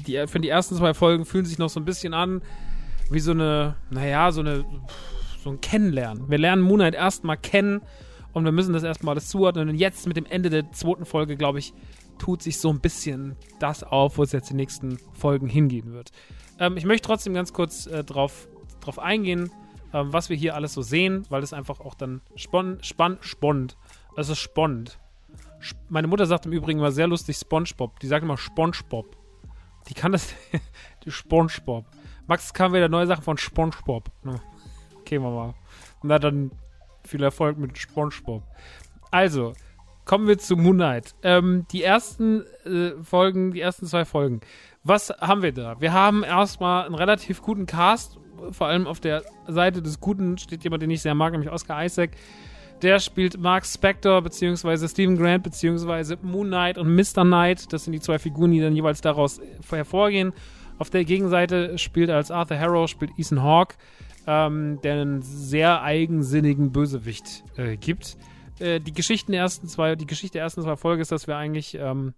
die, für die ersten zwei Folgen fühlen sich noch so ein bisschen an wie so eine, naja, so eine, so ein Kennenlernen. Wir lernen Moon Knight erstmal kennen und wir müssen das erstmal alles zuordnen. Und jetzt mit dem Ende der zweiten Folge, glaube ich, tut sich so ein bisschen das auf, wo es jetzt die nächsten Folgen hingehen wird. Ähm, ich möchte trotzdem ganz kurz äh, drauf, drauf eingehen, ähm, was wir hier alles so sehen, weil es einfach auch dann spannend, spann, spannend, es ist spannend. Sp Meine Mutter sagt im Übrigen immer sehr lustig Spongebob. Die sagt immer Spongebob. Die kann das, die Spongebob. Max kam wieder neue Sachen von Spongebob. Okay, Mama. Na dann viel Erfolg mit Spongebob. Also, kommen wir zu Moon Knight. Ähm, die ersten äh, Folgen, die ersten zwei Folgen. Was haben wir da? Wir haben erstmal einen relativ guten Cast. Vor allem auf der Seite des Guten steht jemand, den ich sehr mag, nämlich Oscar Isaac. Der spielt Mark Spector, beziehungsweise Stephen Grant, beziehungsweise Moon Knight und Mr. Knight. Das sind die zwei Figuren, die dann jeweils daraus hervorgehen. Auf der Gegenseite spielt als Arthur Harrow spielt Ethan Hawke, ähm, der einen sehr eigensinnigen Bösewicht äh, gibt. Äh, die Geschichten ersten zwei, die Geschichte der ersten zwei Folgen ist, dass wir eigentlich ähm,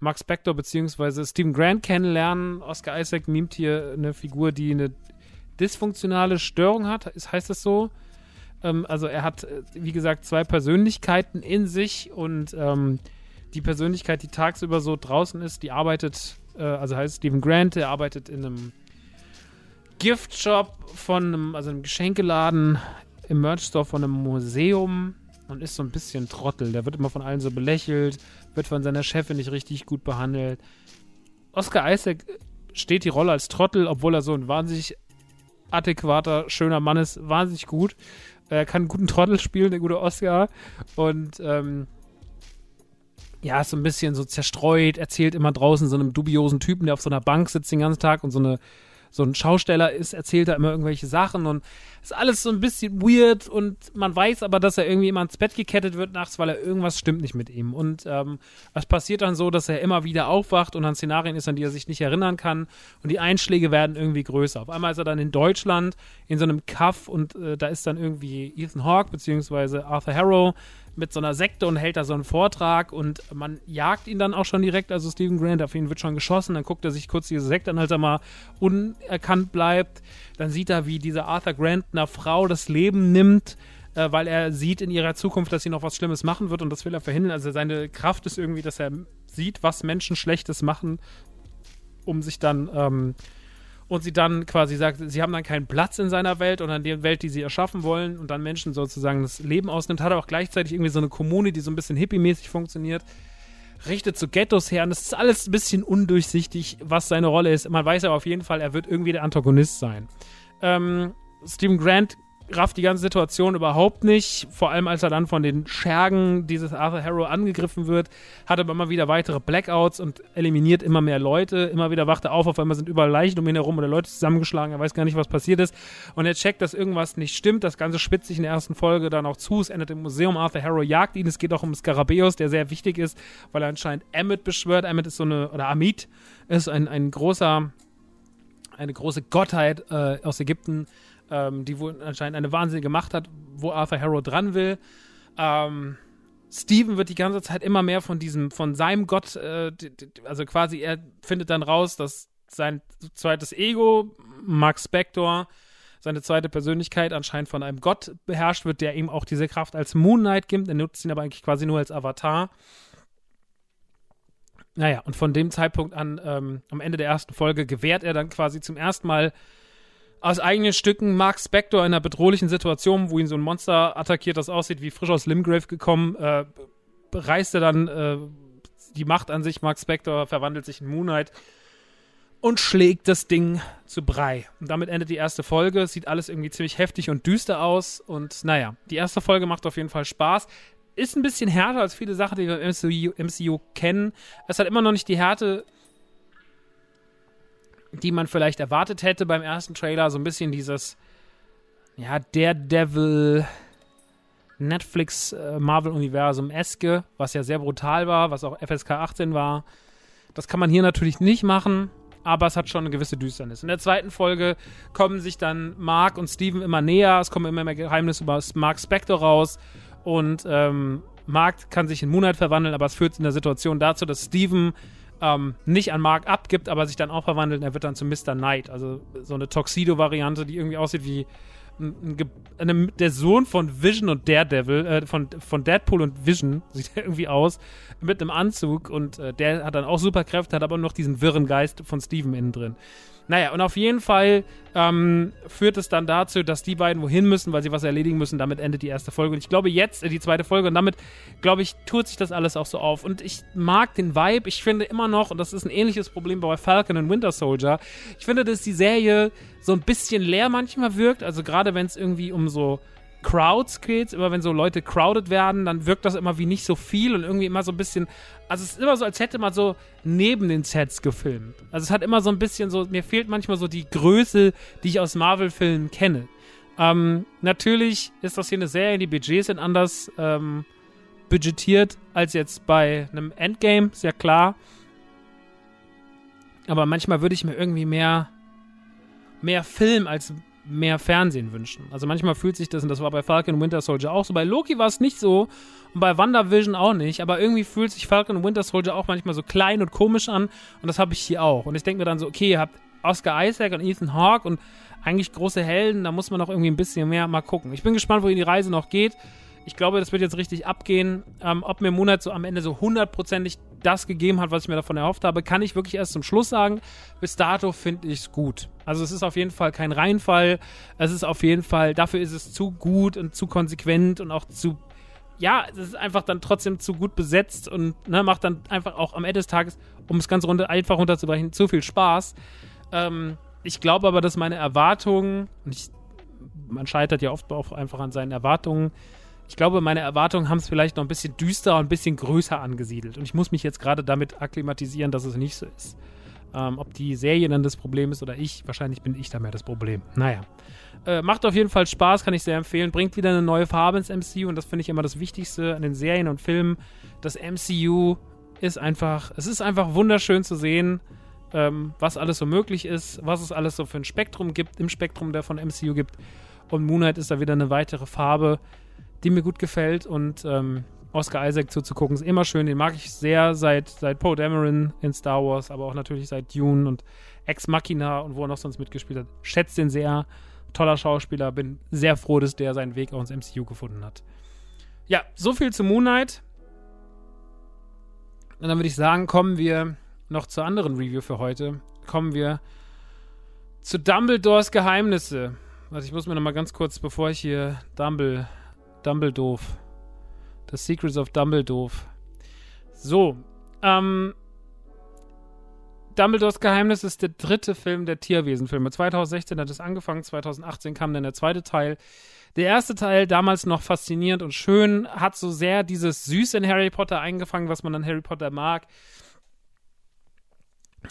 Mark Spector bzw. Stephen Grant kennenlernen. Oscar Isaac mimt hier eine Figur, die eine dysfunktionale Störung hat, ist, heißt das so? Ähm, also er hat, äh, wie gesagt, zwei Persönlichkeiten in sich und ähm, die Persönlichkeit, die tagsüber so draußen ist, die arbeitet, äh, also heißt Stephen Grant, der arbeitet in einem Giftshop von einem, also einem Geschenkeladen im Merch-Store von einem Museum und ist so ein bisschen Trottel. Der wird immer von allen so belächelt, wird von seiner Chefin nicht richtig gut behandelt. Oscar Isaac steht die Rolle als Trottel, obwohl er so ein wahnsinnig adäquater, schöner Mann ist, wahnsinnig gut. Er kann einen guten Trottel spielen, der gute Oscar. Und ähm, ja, ist so ein bisschen so zerstreut, erzählt immer draußen so einem dubiosen Typen, der auf so einer Bank sitzt den ganzen Tag und so eine so ein Schausteller ist, erzählt da immer irgendwelche Sachen und ist alles so ein bisschen weird und man weiß aber, dass er irgendwie immer ins Bett gekettet wird nachts, weil er irgendwas stimmt nicht mit ihm. Und ähm, passiert dann so, dass er immer wieder aufwacht und an Szenarien ist, an die er sich nicht erinnern kann und die Einschläge werden irgendwie größer. Auf einmal ist er dann in Deutschland in so einem Kaff und äh, da ist dann irgendwie Ethan Hawke beziehungsweise Arthur Harrow mit so einer Sekte und hält da so einen Vortrag und man jagt ihn dann auch schon direkt, also Stephen Grant, auf ihn wird schon geschossen, dann guckt er sich kurz diese Sekte an, als er mal unerkannt bleibt, dann sieht er, wie dieser Arthur Grant einer Frau das Leben nimmt, äh, weil er sieht in ihrer Zukunft, dass sie noch was Schlimmes machen wird und das will er verhindern, also seine Kraft ist irgendwie, dass er sieht, was Menschen Schlechtes machen, um sich dann ähm, und sie dann quasi sagt, sie haben dann keinen Platz in seiner Welt und an der Welt, die sie erschaffen wollen und dann Menschen sozusagen das Leben ausnimmt, hat er auch gleichzeitig irgendwie so eine Kommune, die so ein bisschen hippie-mäßig funktioniert, richtet zu Ghettos her und es ist alles ein bisschen undurchsichtig, was seine Rolle ist. Man weiß aber auf jeden Fall, er wird irgendwie der Antagonist sein. Ähm, Stephen Grant rafft die ganze Situation überhaupt nicht. Vor allem, als er dann von den Schergen dieses Arthur Harrow angegriffen wird, hat er immer wieder weitere Blackouts und eliminiert immer mehr Leute. Immer wieder wacht er auf, auf einmal sind überall Leichen um ihn herum oder Leute zusammengeschlagen. Er weiß gar nicht, was passiert ist. Und er checkt, dass irgendwas nicht stimmt. Das Ganze spitzt sich in der ersten Folge dann auch zu. Es endet im Museum. Arthur Harrow jagt ihn. Es geht auch um Skarabäus, der sehr wichtig ist, weil er anscheinend Emmett beschwört. Emmett ist so eine, oder Amit ist ein, ein großer, eine große Gottheit äh, aus Ägypten, ähm, die wohl anscheinend eine wahnsinnige Macht hat, wo Arthur Harrow dran will. Ähm, Steven wird die ganze Zeit immer mehr von diesem, von seinem Gott, äh, also quasi er findet dann raus, dass sein zweites Ego, Mark Spector, seine zweite Persönlichkeit anscheinend von einem Gott beherrscht wird, der ihm auch diese Kraft als Moon Knight gibt. Er nutzt ihn aber eigentlich quasi nur als Avatar. Naja, und von dem Zeitpunkt an, ähm, am Ende der ersten Folge, gewährt er dann quasi zum ersten Mal aus eigenen Stücken Mark Spector in einer bedrohlichen Situation, wo ihn so ein Monster attackiert, das aussieht wie frisch aus Limgrave gekommen, äh, reißt er dann äh, die Macht an sich. Mark Spector verwandelt sich in Moonlight und schlägt das Ding zu Brei. Und damit endet die erste Folge. Sieht alles irgendwie ziemlich heftig und düster aus. Und naja, die erste Folge macht auf jeden Fall Spaß. Ist ein bisschen härter als viele Sachen, die wir im MCU, MCU kennen. Es hat immer noch nicht die Härte die man vielleicht erwartet hätte beim ersten Trailer. So ein bisschen dieses, ja, Daredevil Netflix äh, Marvel-Universum eske, was ja sehr brutal war, was auch FSK 18 war. Das kann man hier natürlich nicht machen, aber es hat schon eine gewisse Düsternis. In der zweiten Folge kommen sich dann Mark und Steven immer näher, es kommen immer mehr Geheimnisse über Mark Spector raus und ähm, Mark kann sich in Moonlight verwandeln, aber es führt in der Situation dazu, dass Steven ähm, nicht an Mark abgibt, aber sich dann auch verwandelt. Er wird dann zu Mr. Knight. Also so eine Toxido-Variante, die irgendwie aussieht wie ein, ein, ein, der Sohn von Vision und Daredevil, äh, von, von Deadpool und Vision, sieht er irgendwie aus, mit einem Anzug und äh, der hat dann auch Superkräfte, hat aber noch diesen wirren Geist von Steven innen drin. Naja, und auf jeden Fall ähm, führt es dann dazu, dass die beiden wohin müssen, weil sie was erledigen müssen. Damit endet die erste Folge. Und ich glaube jetzt, äh, die zweite Folge, und damit, glaube ich, tut sich das alles auch so auf. Und ich mag den Vibe. Ich finde immer noch, und das ist ein ähnliches Problem bei Falcon und Winter Soldier, ich finde, dass die Serie so ein bisschen leer manchmal wirkt. Also gerade wenn es irgendwie um so Crowds geht, immer wenn so Leute crowded werden, dann wirkt das immer wie nicht so viel und irgendwie immer so ein bisschen. Also es ist immer so, als hätte man so neben den Sets gefilmt. Also es hat immer so ein bisschen so, mir fehlt manchmal so die Größe, die ich aus Marvel-Filmen kenne. Ähm, natürlich ist das hier eine Serie, die Budgets sind anders ähm, budgetiert als jetzt bei einem Endgame, sehr klar. Aber manchmal würde ich mir irgendwie mehr, mehr Film als mehr Fernsehen wünschen. Also manchmal fühlt sich das, und das war bei Falcon Winter Soldier auch so. Bei Loki war es nicht so und bei WandaVision auch nicht, aber irgendwie fühlt sich Falcon Winter Soldier auch manchmal so klein und komisch an und das habe ich hier auch. Und ich denke mir dann so, okay, ihr habt Oscar Isaac und Ethan Hawke und eigentlich große Helden, da muss man noch irgendwie ein bisschen mehr mal gucken. Ich bin gespannt, wohin die Reise noch geht. Ich glaube, das wird jetzt richtig abgehen. Ähm, ob mir Monat so am Ende so hundertprozentig das gegeben hat, was ich mir davon erhofft habe, kann ich wirklich erst zum Schluss sagen. Bis dato finde ich es gut. Also es ist auf jeden Fall kein Reinfall. Es ist auf jeden Fall, dafür ist es zu gut und zu konsequent und auch zu ja, es ist einfach dann trotzdem zu gut besetzt und ne, macht dann einfach auch am Ende des Tages, um es ganz runter, einfach runterzubrechen, zu viel Spaß. Ähm, ich glaube aber, dass meine Erwartungen, und ich, man scheitert ja oft auch einfach an seinen Erwartungen, ich glaube, meine Erwartungen haben es vielleicht noch ein bisschen düsterer und ein bisschen größer angesiedelt. Und ich muss mich jetzt gerade damit akklimatisieren, dass es nicht so ist. Ähm, ob die Serie dann das Problem ist oder ich, wahrscheinlich bin ich da mehr das Problem. Naja. Äh, macht auf jeden Fall Spaß, kann ich sehr empfehlen. Bringt wieder eine neue Farbe ins MCU und das finde ich immer das Wichtigste an den Serien und Filmen. Das MCU ist einfach, es ist einfach wunderschön zu sehen, ähm, was alles so möglich ist, was es alles so für ein Spektrum gibt, im Spektrum der von MCU gibt. Und Moonlight ist da wieder eine weitere Farbe, die mir gut gefällt und ähm, Oscar Isaac zuzugucken ist immer schön. Den mag ich sehr seit, seit Poe Dameron in Star Wars, aber auch natürlich seit Dune und Ex Machina und wo er noch sonst mitgespielt hat. Schätze den sehr. Toller Schauspieler. Bin sehr froh, dass der seinen Weg auch ins MCU gefunden hat. Ja, so viel zu Moon Knight. Und dann würde ich sagen, kommen wir noch zur anderen Review für heute. Kommen wir zu Dumbledores Geheimnisse. Also ich muss mir noch mal ganz kurz, bevor ich hier Dumble, Dumbledore The Secrets of Dumbledore. So, ähm, Dumbledores Geheimnis ist der dritte Film der Tierwesenfilme. 2016 hat es angefangen, 2018 kam dann der zweite Teil. Der erste Teil, damals noch faszinierend und schön, hat so sehr dieses Süß in Harry Potter eingefangen, was man an Harry Potter mag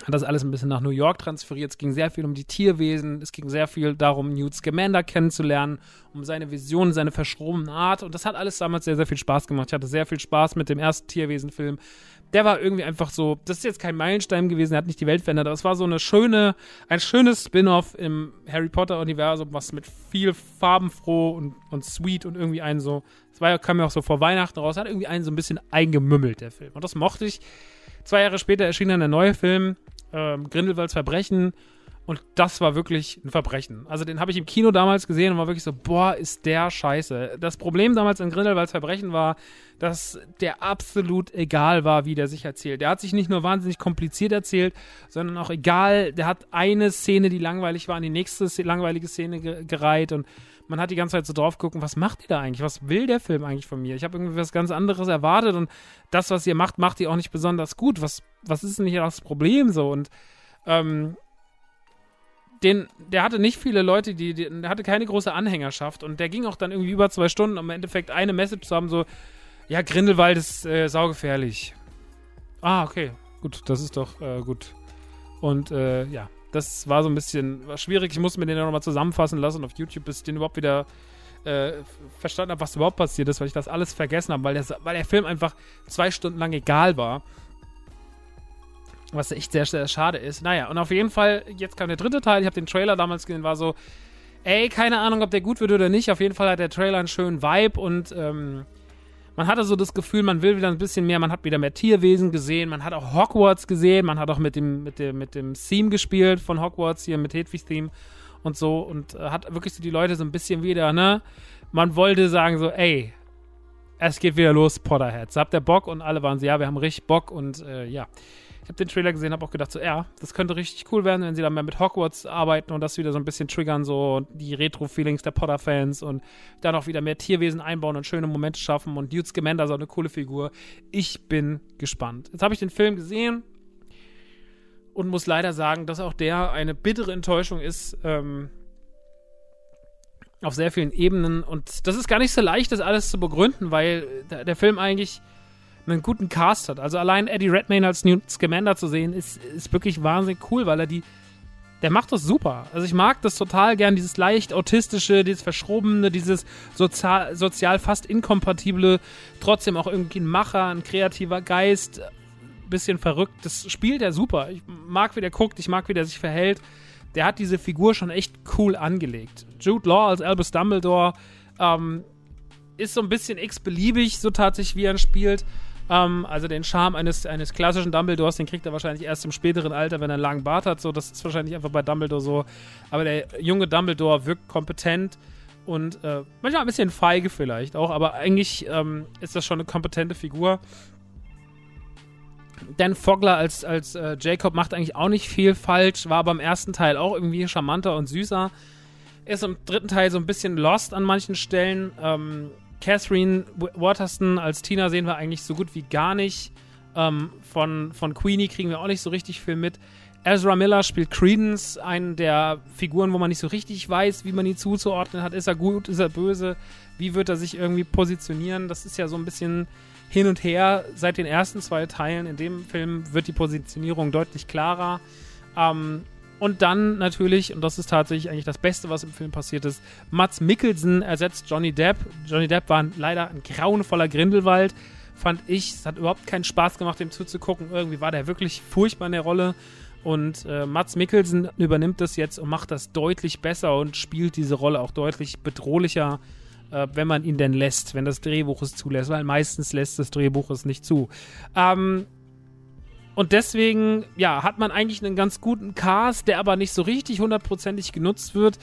hat das alles ein bisschen nach New York transferiert. Es ging sehr viel um die Tierwesen, es ging sehr viel darum, Newt Scamander kennenzulernen, um seine Vision, seine verschrobene Art. Und das hat alles damals sehr, sehr viel Spaß gemacht. Ich hatte sehr viel Spaß mit dem ersten Tierwesenfilm. Der war irgendwie einfach so, das ist jetzt kein Meilenstein gewesen, er hat nicht die Welt verändert, aber es war so eine schöne, ein schönes Spin-off im Harry Potter-Universum, was mit viel farbenfroh und, und sweet und irgendwie einen so, es war, kam ja auch so vor Weihnachten raus, hat irgendwie einen so ein bisschen eingemümmelt, der Film. Und das mochte ich. Zwei Jahre später erschien dann der neue Film, ähm, Grindelwalds Verbrechen. Und das war wirklich ein Verbrechen. Also den habe ich im Kino damals gesehen und war wirklich so, boah, ist der scheiße. Das Problem damals in Grindelwalds Verbrechen war, dass der absolut egal war, wie der sich erzählt. Der hat sich nicht nur wahnsinnig kompliziert erzählt, sondern auch egal, der hat eine Szene, die langweilig war, an die nächste langweilige Szene gereiht und man hat die ganze Zeit so drauf gucken, was macht ihr da eigentlich? Was will der Film eigentlich von mir? Ich habe irgendwie was ganz anderes erwartet und das, was ihr macht, macht ihr auch nicht besonders gut. Was, was ist denn hier das Problem so? Und ähm, den, der hatte nicht viele Leute, die, die, der hatte keine große Anhängerschaft und der ging auch dann irgendwie über zwei Stunden, um im Endeffekt eine Message zu haben, so, ja, Grindelwald ist äh, saugefährlich. Ah, okay, gut, das ist doch äh, gut. Und äh, ja, das war so ein bisschen schwierig. Ich musste mir den ja nochmal zusammenfassen lassen auf YouTube, bis ich den überhaupt wieder äh, verstanden habe, was überhaupt passiert ist, weil ich das alles vergessen habe, weil, der, weil der Film einfach zwei Stunden lang egal war. Was echt sehr, sehr schade ist. Naja, und auf jeden Fall, jetzt kam der dritte Teil. Ich habe den Trailer damals gesehen, war so, ey, keine Ahnung, ob der gut wird oder nicht. Auf jeden Fall hat der Trailer einen schönen Vibe und ähm, man hatte so das Gefühl, man will wieder ein bisschen mehr, man hat wieder mehr Tierwesen gesehen, man hat auch Hogwarts gesehen, man hat auch mit dem, mit dem, mit dem Theme gespielt von Hogwarts hier, mit Hedwig Theme und so und äh, hat wirklich so die Leute so ein bisschen wieder, ne? Man wollte sagen so, ey, es geht wieder los, Potterheads. Habt ihr Bock? Und alle waren so, ja, wir haben richtig Bock und äh, ja. Ich habe den Trailer gesehen, habe auch gedacht, so, ja, das könnte richtig cool werden, wenn sie dann mehr mit Hogwarts arbeiten und das wieder so ein bisschen triggern, so die Retro-Feelings der Potter-Fans und dann auch wieder mehr Tierwesen einbauen und schöne Momente schaffen und Newt Scamander so eine coole Figur. Ich bin gespannt. Jetzt habe ich den Film gesehen und muss leider sagen, dass auch der eine bittere Enttäuschung ist, ähm, auf sehr vielen Ebenen. Und das ist gar nicht so leicht, das alles zu begründen, weil der, der Film eigentlich einen guten Cast hat. Also allein Eddie Redmayne als Newt Scamander zu sehen, ist, ist wirklich wahnsinnig cool, weil er die. Der macht das super. Also ich mag das total gern, dieses leicht autistische, dieses verschrobene, dieses sozial, sozial fast inkompatible, trotzdem auch irgendwie ein Macher, ein kreativer Geist, bisschen verrückt. Das spielt er super. Ich mag, wie der guckt, ich mag, wie der sich verhält. Der hat diese Figur schon echt cool angelegt. Jude Law als Albus Dumbledore ähm, ist so ein bisschen x-beliebig, so tatsächlich, wie er ihn spielt. Ähm, also den Charme eines, eines klassischen Dumbledores, den kriegt er wahrscheinlich erst im späteren Alter, wenn er einen langen Bart hat. So, das ist wahrscheinlich einfach bei Dumbledore so. Aber der junge Dumbledore wirkt kompetent und äh, manchmal ein bisschen feige vielleicht auch, aber eigentlich ähm, ist das schon eine kompetente Figur. Dan Fogler als, als äh, Jacob macht eigentlich auch nicht viel falsch, war beim ersten Teil auch irgendwie charmanter und süßer. Ist im dritten Teil so ein bisschen lost an manchen Stellen. Ähm, Catherine Waterston als Tina sehen wir eigentlich so gut wie gar nicht. Ähm, von, von Queenie kriegen wir auch nicht so richtig viel mit. Ezra Miller spielt Credence, einen der Figuren, wo man nicht so richtig weiß, wie man ihn zuzuordnen hat. Ist er gut, ist er böse? Wie wird er sich irgendwie positionieren? Das ist ja so ein bisschen hin und her seit den ersten zwei Teilen. In dem Film wird die Positionierung deutlich klarer. Ähm, und dann natürlich, und das ist tatsächlich eigentlich das Beste, was im Film passiert ist, Mats Mikkelsen ersetzt Johnny Depp. Johnny Depp war leider ein grauenvoller Grindelwald, fand ich. Es hat überhaupt keinen Spaß gemacht, dem zuzugucken. Irgendwie war der wirklich furchtbar in der Rolle. Und äh, Mats Mikkelsen übernimmt das jetzt und macht das deutlich besser und spielt diese Rolle auch deutlich bedrohlicher, äh, wenn man ihn denn lässt, wenn das Drehbuch es zulässt, weil meistens lässt das Drehbuch es nicht zu. Ähm, und deswegen, ja, hat man eigentlich einen ganz guten Cast, der aber nicht so richtig hundertprozentig genutzt wird.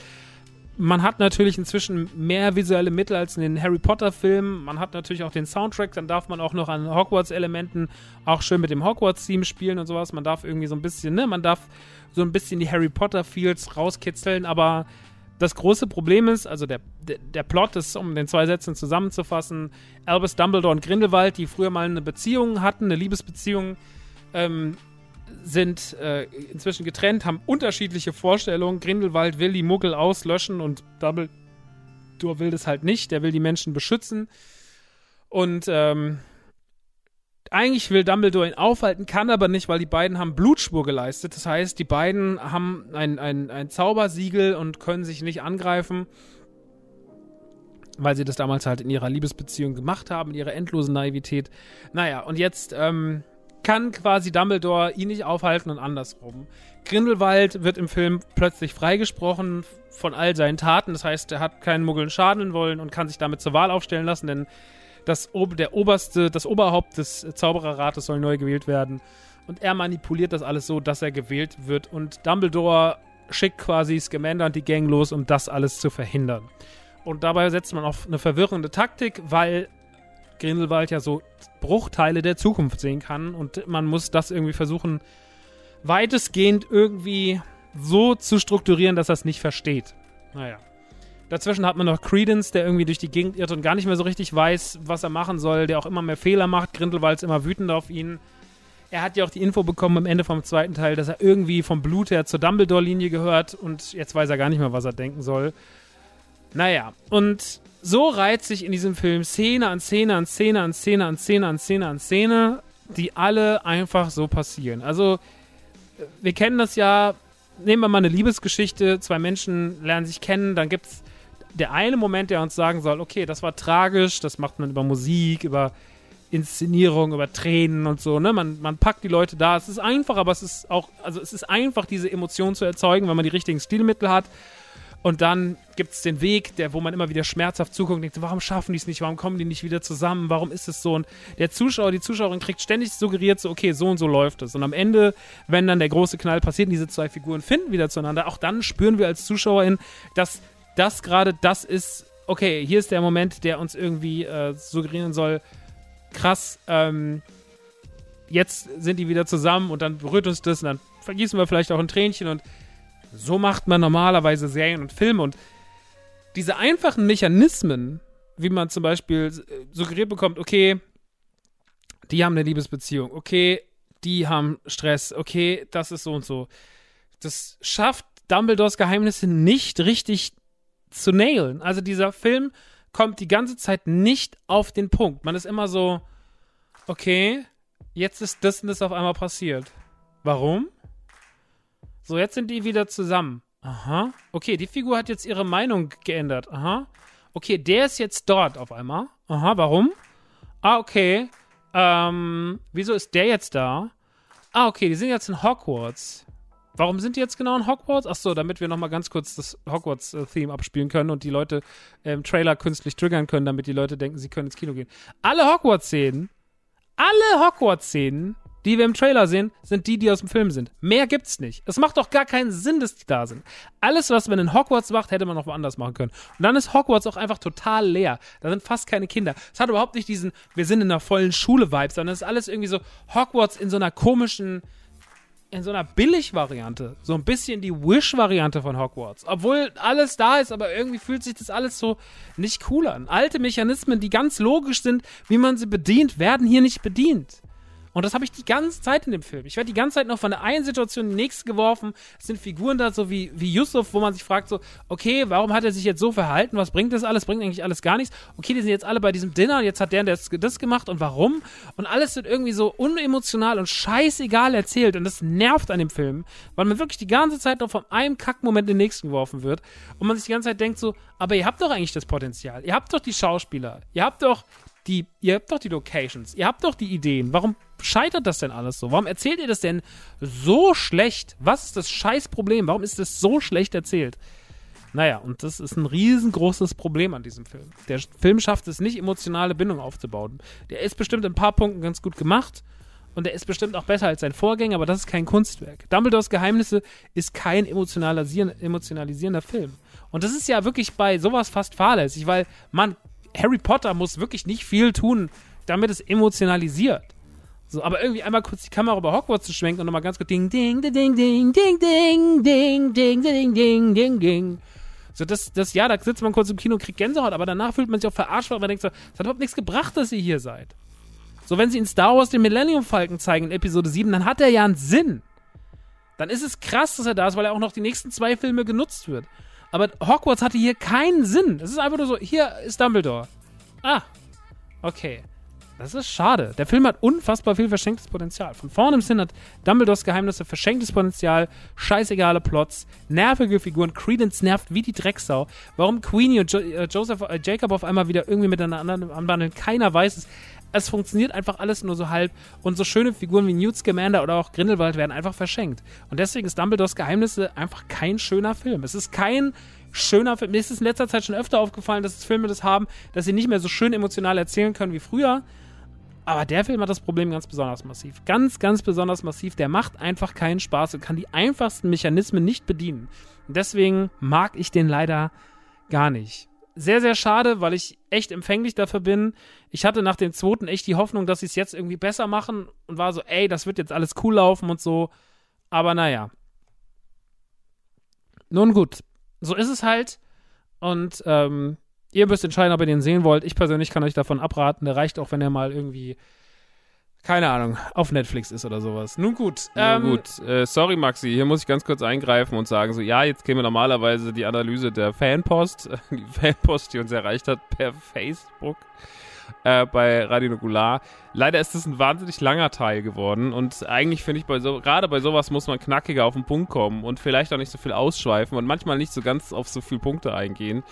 Man hat natürlich inzwischen mehr visuelle Mittel als in den Harry Potter-Filmen. Man hat natürlich auch den Soundtrack, dann darf man auch noch an Hogwarts-Elementen auch schön mit dem Hogwarts-Theme spielen und sowas. Man darf irgendwie so ein bisschen, ne, man darf so ein bisschen die Harry Potter-Feels rauskitzeln, aber das große Problem ist, also der, der, der Plot ist, um den zwei Sätzen zusammenzufassen, Albus Dumbledore und Grindelwald, die früher mal eine Beziehung hatten, eine Liebesbeziehung, ähm, sind äh, inzwischen getrennt, haben unterschiedliche Vorstellungen. Grindelwald will die Muggel auslöschen und Dumbledore will das halt nicht. Der will die Menschen beschützen. Und ähm, eigentlich will Dumbledore ihn aufhalten, kann aber nicht, weil die beiden haben Blutspur geleistet. Das heißt, die beiden haben ein, ein, ein Zaubersiegel und können sich nicht angreifen, weil sie das damals halt in ihrer Liebesbeziehung gemacht haben, in ihrer endlosen Naivität. Naja, und jetzt ähm, kann quasi Dumbledore ihn nicht aufhalten und andersrum. Grindelwald wird im Film plötzlich freigesprochen von all seinen Taten. Das heißt, er hat keinen Muggeln schaden wollen und kann sich damit zur Wahl aufstellen lassen, denn das, der oberste, das Oberhaupt des Zaubererrates soll neu gewählt werden. Und er manipuliert das alles so, dass er gewählt wird. Und Dumbledore schickt quasi Scamander und die Gang los, um das alles zu verhindern. Und dabei setzt man auf eine verwirrende Taktik, weil Grindelwald ja so Bruchteile der Zukunft sehen kann und man muss das irgendwie versuchen, weitestgehend irgendwie so zu strukturieren, dass er es nicht versteht. Naja. Dazwischen hat man noch Credence, der irgendwie durch die Gegend irrt und gar nicht mehr so richtig weiß, was er machen soll, der auch immer mehr Fehler macht. Grindelwald ist immer wütend auf ihn. Er hat ja auch die Info bekommen am Ende vom zweiten Teil, dass er irgendwie vom Blut her zur Dumbledore-Linie gehört und jetzt weiß er gar nicht mehr, was er denken soll. Naja, und so reiht sich in diesem Film Szene an Szene an Szene an Szene an Szene an Szene an Szene, die alle einfach so passieren. Also, wir kennen das ja, nehmen wir mal eine Liebesgeschichte, zwei Menschen lernen sich kennen, dann gibt es der eine Moment, der uns sagen soll, okay, das war tragisch, das macht man über Musik, über Inszenierung, über Tränen und so, ne? Man, man packt die Leute da. Es ist einfach, aber es ist auch, also es ist einfach, diese Emotion zu erzeugen, wenn man die richtigen Stilmittel hat. Und dann gibt es den Weg, der, wo man immer wieder schmerzhaft zuguckt und denkt, warum schaffen die es nicht, warum kommen die nicht wieder zusammen, warum ist es so? Und der Zuschauer, die Zuschauerin kriegt ständig suggeriert, so, okay, so und so läuft es. Und am Ende, wenn dann der große Knall passiert und diese zwei Figuren finden wieder zueinander, auch dann spüren wir als Zuschauerin, dass das gerade das ist, okay, hier ist der Moment, der uns irgendwie äh, suggerieren soll, krass, ähm, jetzt sind die wieder zusammen und dann berührt uns das und dann vergießen wir vielleicht auch ein Tränchen und so macht man normalerweise Serien und Filme und diese einfachen Mechanismen, wie man zum Beispiel äh, suggeriert bekommt, okay, die haben eine Liebesbeziehung, okay, die haben Stress, okay, das ist so und so. Das schafft Dumbledores Geheimnisse nicht richtig zu nailen. Also dieser Film kommt die ganze Zeit nicht auf den Punkt. Man ist immer so, okay, jetzt ist das und das auf einmal passiert. Warum? So, jetzt sind die wieder zusammen. Aha. Okay, die Figur hat jetzt ihre Meinung geändert. Aha. Okay, der ist jetzt dort auf einmal. Aha, warum? Ah, okay. Ähm, wieso ist der jetzt da? Ah, okay, die sind jetzt in Hogwarts. Warum sind die jetzt genau in Hogwarts? Achso, damit wir nochmal ganz kurz das Hogwarts-Theme abspielen können und die Leute im Trailer künstlich triggern können, damit die Leute denken, sie können ins Kino gehen. Alle Hogwarts-Szenen Alle Hogwarts-Szenen, die wir im Trailer sehen, sind die, die aus dem Film sind. Mehr gibt's nicht. Es macht doch gar keinen Sinn, dass die da sind. Alles, was man in Hogwarts macht, hätte man noch woanders machen können. Und dann ist Hogwarts auch einfach total leer. Da sind fast keine Kinder. Es hat überhaupt nicht diesen, wir sind in einer vollen Schule-Vibe, sondern es ist alles irgendwie so Hogwarts in so einer komischen, in so einer Billig-Variante. So ein bisschen die Wish-Variante von Hogwarts. Obwohl alles da ist, aber irgendwie fühlt sich das alles so nicht cool an. Alte Mechanismen, die ganz logisch sind, wie man sie bedient, werden hier nicht bedient. Und das habe ich die ganze Zeit in dem Film. Ich werde die ganze Zeit noch von der einen Situation in die nächste geworfen. Es sind Figuren da, so wie, wie Yusuf, wo man sich fragt, so, okay, warum hat er sich jetzt so verhalten? Was bringt das alles? Bringt eigentlich alles gar nichts. Okay, die sind jetzt alle bei diesem Dinner und jetzt hat der das, das gemacht und warum? Und alles wird irgendwie so unemotional und scheißegal erzählt. Und das nervt an dem Film, weil man wirklich die ganze Zeit noch von einem Kackmoment in den nächsten geworfen wird. Und man sich die ganze Zeit denkt so, aber ihr habt doch eigentlich das Potenzial. Ihr habt doch die Schauspieler. Ihr habt doch die, ihr habt doch die Locations, ihr habt doch die Ideen. Warum scheitert das denn alles so? Warum erzählt ihr das denn so schlecht? Was ist das Scheißproblem? Warum ist das so schlecht erzählt? Naja, und das ist ein riesengroßes Problem an diesem Film. Der Film schafft es nicht, emotionale Bindung aufzubauen. Der ist bestimmt in ein paar Punkten ganz gut gemacht und der ist bestimmt auch besser als sein Vorgänger, aber das ist kein Kunstwerk. Dumbledores Geheimnisse ist kein emotionalisierender Film. Und das ist ja wirklich bei sowas fast fahrlässig, weil man Harry Potter muss wirklich nicht viel tun, damit es emotionalisiert. So, aber irgendwie einmal kurz die Kamera über Hogwarts zu schwenken und nochmal ganz kurz ding, ding, ding, ding, ding, ding, ding, ding, ding, ding, ding, ding, ding. So, das, das, ja, da sitzt man kurz im Kino und kriegt Gänsehaut, aber danach fühlt man sich auch verarscht, weil man denkt so, es hat überhaupt nichts gebracht, dass ihr hier seid. So, wenn sie in Star Wars den Millennium Falcon zeigen in Episode 7, dann hat er ja einen Sinn. Dann ist es krass, dass er da ist, weil er auch noch die nächsten zwei Filme genutzt wird. Aber Hogwarts hatte hier keinen Sinn. Es ist einfach nur so, hier ist Dumbledore. Ah, okay. Das ist schade. Der Film hat unfassbar viel verschenktes Potenzial. Von vorne bis hin hat Dumbledores Geheimnisse verschenktes Potenzial, scheißegale Plots, nervige Figuren. Credence nervt wie die Drecksau. Warum Queenie und jo äh, Joseph, äh, Jacob auf einmal wieder irgendwie miteinander anbandeln, keiner weiß es es funktioniert einfach alles nur so halb und so schöne Figuren wie Newt Scamander oder auch Grindelwald werden einfach verschenkt. Und deswegen ist Dumbledores Geheimnisse einfach kein schöner Film. Es ist kein schöner Film. Mir ist es in letzter Zeit schon öfter aufgefallen, dass es Filme das haben, dass sie nicht mehr so schön emotional erzählen können wie früher. Aber der Film hat das Problem ganz besonders massiv. Ganz, ganz besonders massiv. Der macht einfach keinen Spaß und kann die einfachsten Mechanismen nicht bedienen. Und deswegen mag ich den leider gar nicht sehr, sehr schade, weil ich echt empfänglich dafür bin. Ich hatte nach dem zweiten echt die Hoffnung, dass sie es jetzt irgendwie besser machen und war so, ey, das wird jetzt alles cool laufen und so. Aber naja. Nun gut, so ist es halt. Und ähm, ihr müsst entscheiden, ob ihr den sehen wollt. Ich persönlich kann euch davon abraten. Der reicht auch, wenn er mal irgendwie keine Ahnung, auf Netflix ist oder sowas. Nun gut. Ähm, gut. Äh, sorry, Maxi, hier muss ich ganz kurz eingreifen und sagen, so, ja, jetzt käme normalerweise die Analyse der Fanpost, die Fanpost, die uns erreicht hat per Facebook äh, bei Radio Nukular. Leider ist es ein wahnsinnig langer Teil geworden und eigentlich finde ich, bei so, gerade bei sowas muss man knackiger auf den Punkt kommen und vielleicht auch nicht so viel ausschweifen und manchmal nicht so ganz auf so viele Punkte eingehen.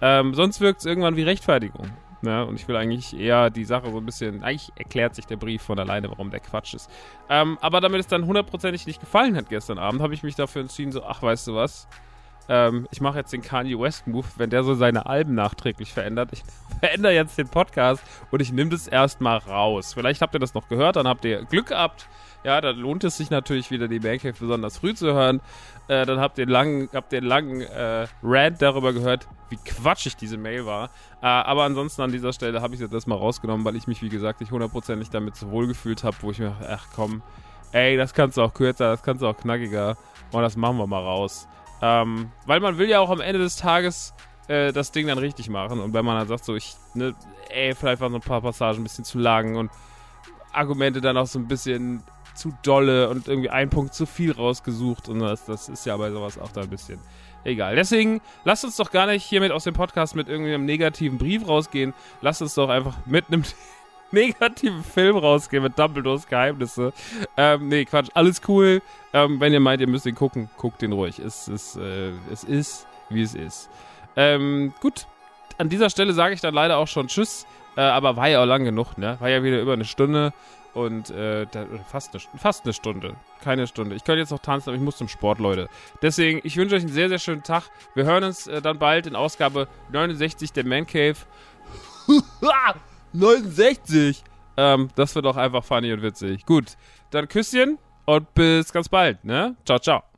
Ähm, sonst wirkt es irgendwann wie Rechtfertigung. Ne? Und ich will eigentlich eher die Sache so ein bisschen. Eigentlich erklärt sich der Brief von alleine, warum der Quatsch ist. Ähm, aber damit es dann hundertprozentig nicht gefallen hat gestern Abend, habe ich mich dafür entschieden, so, ach, weißt du was? Ähm, ich mache jetzt den Kanye West Move, wenn der so seine Alben nachträglich verändert. Ich verändere jetzt den Podcast und ich nehme das erstmal raus. Vielleicht habt ihr das noch gehört, dann habt ihr Glück gehabt. Ja, dann lohnt es sich natürlich wieder, die Mancave besonders früh zu hören. Äh, dann habt ihr langen, habt ihr langen äh, Rant darüber gehört, wie quatschig diese Mail war. Äh, aber ansonsten an dieser Stelle habe ich jetzt erstmal rausgenommen, weil ich mich, wie gesagt, nicht hundertprozentig damit so wohl gefühlt habe, wo ich mir, ach komm, ey, das kannst du auch kürzer, das kannst du auch knackiger. Und das machen wir mal raus. Ähm, weil man will ja auch am Ende des Tages äh, das Ding dann richtig machen. Und wenn man dann sagt, so, ich, ne, ey, vielleicht waren so ein paar Passagen ein bisschen zu lang und Argumente dann auch so ein bisschen zu dolle und irgendwie ein Punkt zu viel rausgesucht. Und das, das ist ja bei sowas auch da ein bisschen egal. Deswegen lasst uns doch gar nicht hiermit aus dem Podcast mit irgendwie einem negativen Brief rausgehen. Lasst uns doch einfach mit einem negativen Film rausgehen mit Dumbledores Geheimnisse. Ähm, nee, Quatsch, alles cool. Ähm, wenn ihr meint, ihr müsst ihn gucken, guckt ihn ruhig. Es, es, äh, es ist, wie es ist. Ähm, gut, an dieser Stelle sage ich dann leider auch schon Tschüss. Äh, aber war ja auch lang genug, ne? War ja wieder über eine Stunde und äh, da, fast, eine, fast eine Stunde. Keine Stunde. Ich könnte jetzt noch tanzen, aber ich muss zum Sport, Leute. Deswegen, ich wünsche euch einen sehr, sehr schönen Tag. Wir hören uns äh, dann bald in Ausgabe 69 der Man Cave. 69! Ähm, das wird auch einfach funny und witzig. Gut, dann Küsschen und bis ganz bald, ne? Ciao, ciao.